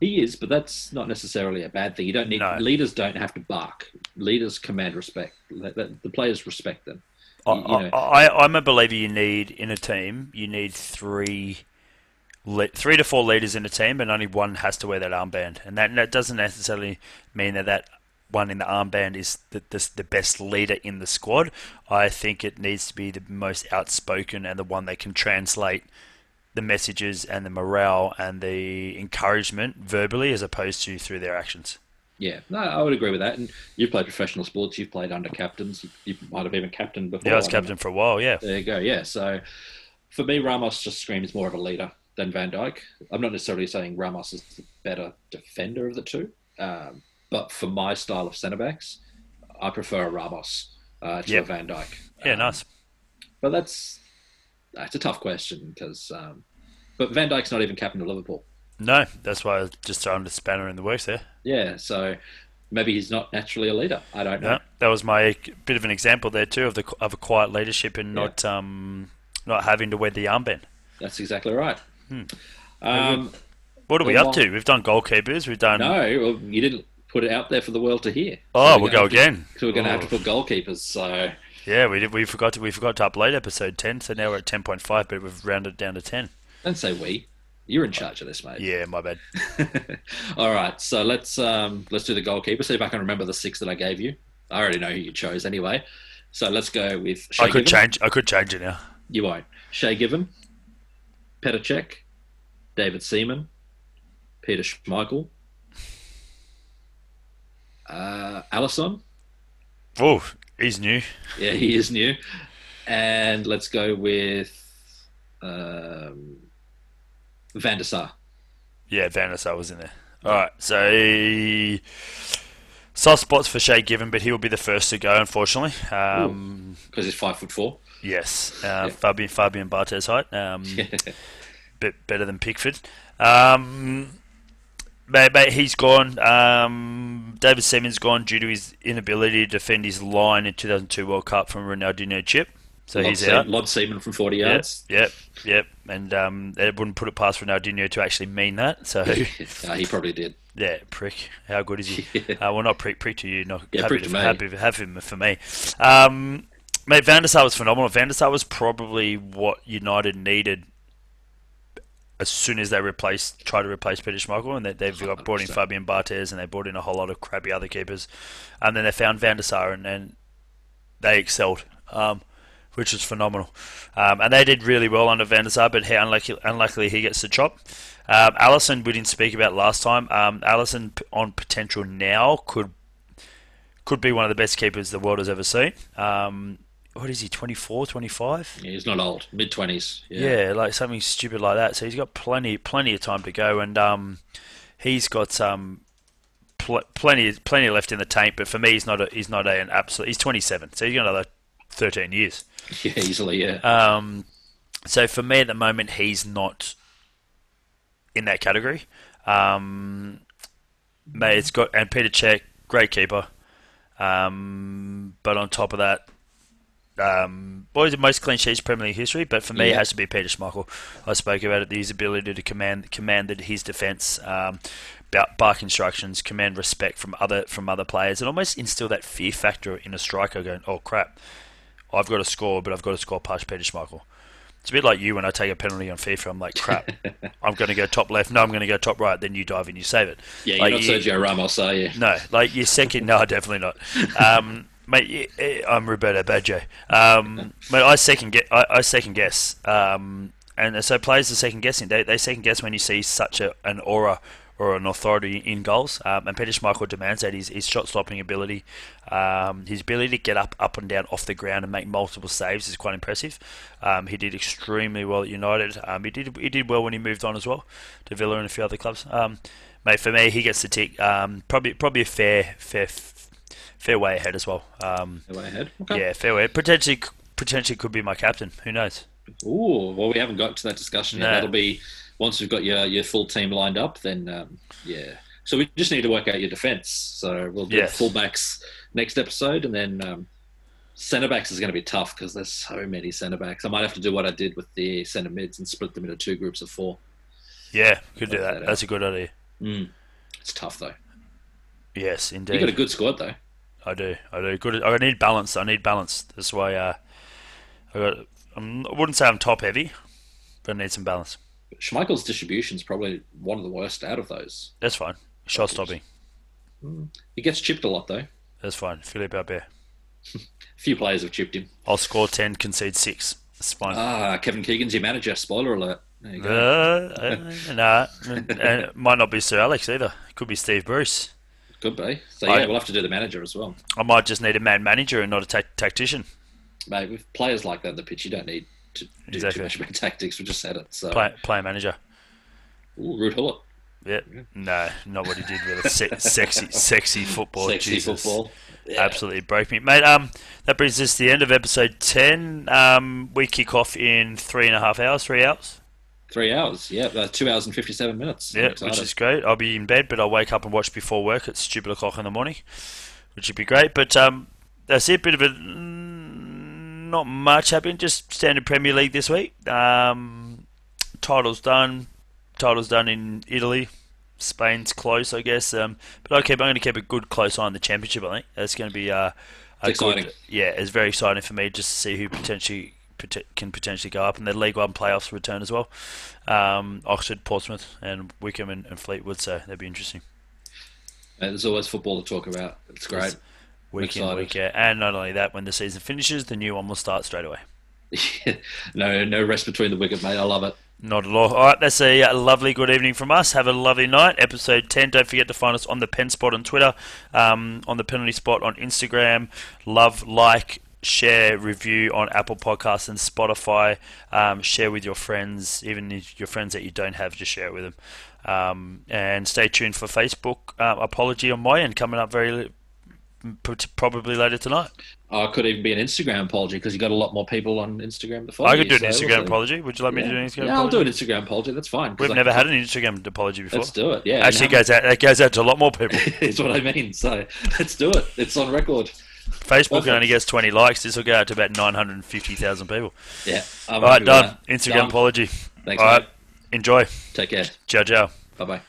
He is, but that's not necessarily a bad thing. You don't need No. leaders don't have to bark. Leaders command respect. Let- The players respect them. I, You- you know- I, I, I'm a believer. You need in a team, you need three, three to four leaders in a team, and only one has to wear that armband. And that, that doesn't necessarily mean that that one in the armband is the, the the best leader in the squad. I think it needs to be the most outspoken and the one that can translate the messages and the morale and the encouragement verbally, as opposed to through their actions. Yeah, no, I would agree with that. And you've played professional sports. You've played under captains. You, you might have even captained before. Yeah, I was I captain for a while. Yeah. There you go. Yeah. So for me, Ramos just screams more of a leader than Van Dijk. I'm not necessarily saying Ramos is the better defender of the two, um, but for my style of centre backs, I prefer a Ramos uh, to Yep. a Van Dijk. yeah, Um, nice. But that's that's a tough question because, um, but Van Dijk's not even captain of Liverpool. No, that's why I just throwing the spanner in the works there. Yeah, so maybe he's not naturally a leader. I don't know. No, that was my bit of an example there too of the of a quiet leadership and not um not having to wear the armband. That's exactly right. Hmm. Um, What are we up to? We've done goalkeepers. We've done. no, well, you didn't put it out there for the world to hear. oh, So we'll go again. So we're going to have to put goalkeepers. So Yeah, we did. We forgot to. We forgot to upload episode ten, so now we're at ten point five, but we've rounded down to ten. don't say we. You're in charge of this, mate. Yeah, my bad. All right, so let's um, let's do the goalkeeper. See if I can remember the six that I gave you. I already know who you chose anyway. So let's go with. Shay I could Given. change. I could change it now. You won't. Shay Given, Petr Cech, David Seaman, Peter Schmeichel, uh, Alisson. Oh, he's new. Yeah, he is new. And let's go with um, Van der Sar. Yeah, Van der Sar was in there. All right, so soft spots for Shay Given, but he will be the first to go, unfortunately. Um, because he's five foot four. yes, uh, Yeah. Fabien Fabien Barthez height. Um, bit better than Pickford. Um, but, but he's gone. Um, David Seaman's gone due to his inability to defend his line in 2002 World Cup from Ronaldinho chip. So Lod he's Se- out. Lod Seaman from forty Yep, yards. yep, yep. And um, they wouldn't put it past Ronaldinho to actually mean that. So he probably did. yeah, prick. How good is he? Yeah. Uh, well, not prick, prick to you. Not Yeah, happy prick to, to me. happy to have him for me. Um, mate, Van der Sar was phenomenal. Van der Sar was probably what United needed as soon as they replaced, tried to replace Peter Schmeichel, and they, they've got, brought in Fabien Barthez, and they brought in a whole lot of crappy other keepers, and then they found Van der Sar, and, and they excelled, um, which was phenomenal. Um, and they did really well under Van der Sar, but he, unlucky, unluckily he gets the chop. Um, Alisson, we didn't speak about last time. Um, Alisson on potential now could could be one of the best keepers the world has ever seen. Um, what is he, 24, 25? Yeah, he's not old, mid twenties. Yeah. like something stupid like that. So he's got plenty, plenty of time to go, and um, he's got um, pl- plenty, plenty left in the tank. But for me, he's not, a, he's not a, an absolute. He's 27, so he's got another 13 years. yeah, easily. Yeah, Um, so for me at the moment, he's not in that category. Um, mate, it's got and Petr Cech, great keeper. Um, but on top of that, um, boys the most clean sheets Premier League history, but for me it has to be Peter Schmeichel. I spoke about it, his ability to command commanded his defence, um, bark instructions, command respect from other from other players, and almost instill that fear factor in a striker going, oh crap, I've got to score, but I've got to score past Peter Schmeichel. It's a bit like you when I take a penalty on FIFA. I'm like, crap, I'm going to go top left. No, I'm going to go top right. Then you dive and you save it. Yeah, you're not you- Sergio Ramos, are you? no, like your second. No, definitely not. Um, mate, I'm Roberto Baggio. Um, mate, I second guess. I, I second guess. Um, and so players are second guessing. They, they second guess when you see such a, an aura or an authority in goals. Um, and Peter Schmeichel demands that his, his shot stopping ability, um, his ability to get up, up and down off the ground and make multiple saves is quite impressive. Um, he did extremely well at United. Um, he did he did well when he moved on as well to Villa and a few other clubs. Um, mate, for me, he gets the tick. Um, probably probably a fair fair fair way ahead as well. Um, Go ahead. Okay. yeah, fair way. Potentially potentially could be my captain. Who knows? Ooh, well, we haven't got to that discussion yet. No. That'll be once we've got your, your full team lined up. Then, um, yeah. So we just need to work out your defense. So we'll do Yes. fullbacks next episode, and then um, centre backs is going to be tough because there's so many centre backs. I might have to do what I did with the centre mids and split them into two groups of four. Yeah, could do that. that That's a good idea. Mm. It's tough though. Yes, indeed. You got a good squad though. I do. I do. Good. I need balance. I need balance. That's why uh, I got. I'm, I wouldn't say I'm top heavy, but I need some balance. Schmeichel's distribution is probably one of the worst out of those. That's fine. Shot stopping. He gets chipped a lot though. That's fine. Philippe Albert. A few players have chipped him. I'll score ten, concede six. That's fine. Ah, Kevin Keegan's your manager. Spoiler alert. There you go. Uh, uh, nah, and it might not be Sir Alex either. It could be Steve Bruce. Could be. So I- yeah, we'll have to do the manager as well. I might just need a man manager and not a ta- tactician. Mate, with players like that on the pitch, you don't need to do Exactly. too much about tactics. We just said it. So, Play, player manager. Ooh, Ruud Gullit, Yeah. No, not what he did with it. Se- sexy, sexy football. sexy Jesus. football. Yeah. Absolutely broke me, mate. Um, that brings us to the end of episode ten. Um, we kick off in three and a half hours, three hours. Three hours. Yeah, uh, two hours and fifty-seven minutes. Yeah, which is great. I'll be in bed, but I'll wake up and watch before work at stupid o'clock in the morning, which would be great. But um, that's it. Bit of a mm, not much happening. Just standard Premier League this week. Um, titles done. Titles done in Italy. Spain's close, I guess. Um, but I'll keep. I'm going to keep a good close eye on the championship. I think that's going to be uh, a It's exciting. good. Yeah, it's very exciting for me just to see who potentially pot- can potentially go up, and the League One playoffs return as well. Um, Oxford, Portsmouth, and Wycombe and, and Fleetwood. So that'd be interesting. Uh, there's always football to talk about. It's great. Week in, week out, and not only that, when the season finishes, the new one will start straight away. no, no rest between the wicket, mate. I love it. Not at all. All right, that's a, uh lovely good evening from us. Have a lovely night. Episode 10. Don't forget to find us on the Pen Spot on Twitter, um, on the Penalty Spot on Instagram. Love, like, share, review on Apple Podcasts and Spotify. Um, share with your friends, even if your friends that you don't have, just share it with them. Um, and stay tuned for Facebook uh, apology on my end coming up very probably later tonight. Oh, it could even be an Instagram apology because you got a lot more people on Instagram to follow. I could do an so Instagram apology. Would you like me to do an Instagram yeah I'll do an Instagram apology. That's fine. We've never had an Instagram apology before. Let's do it. Yeah, Actually, it goes out. It goes out to a lot more people. It's what I mean. So let's do it. It's on record. Facebook Perfect. only gets 20 likes. This will go out to about 950,000 people. Yeah. I'm All right, done. Instagram Done. apology. Thanks, All right, mate. enjoy. Take care. Ciao, ciao. Bye bye.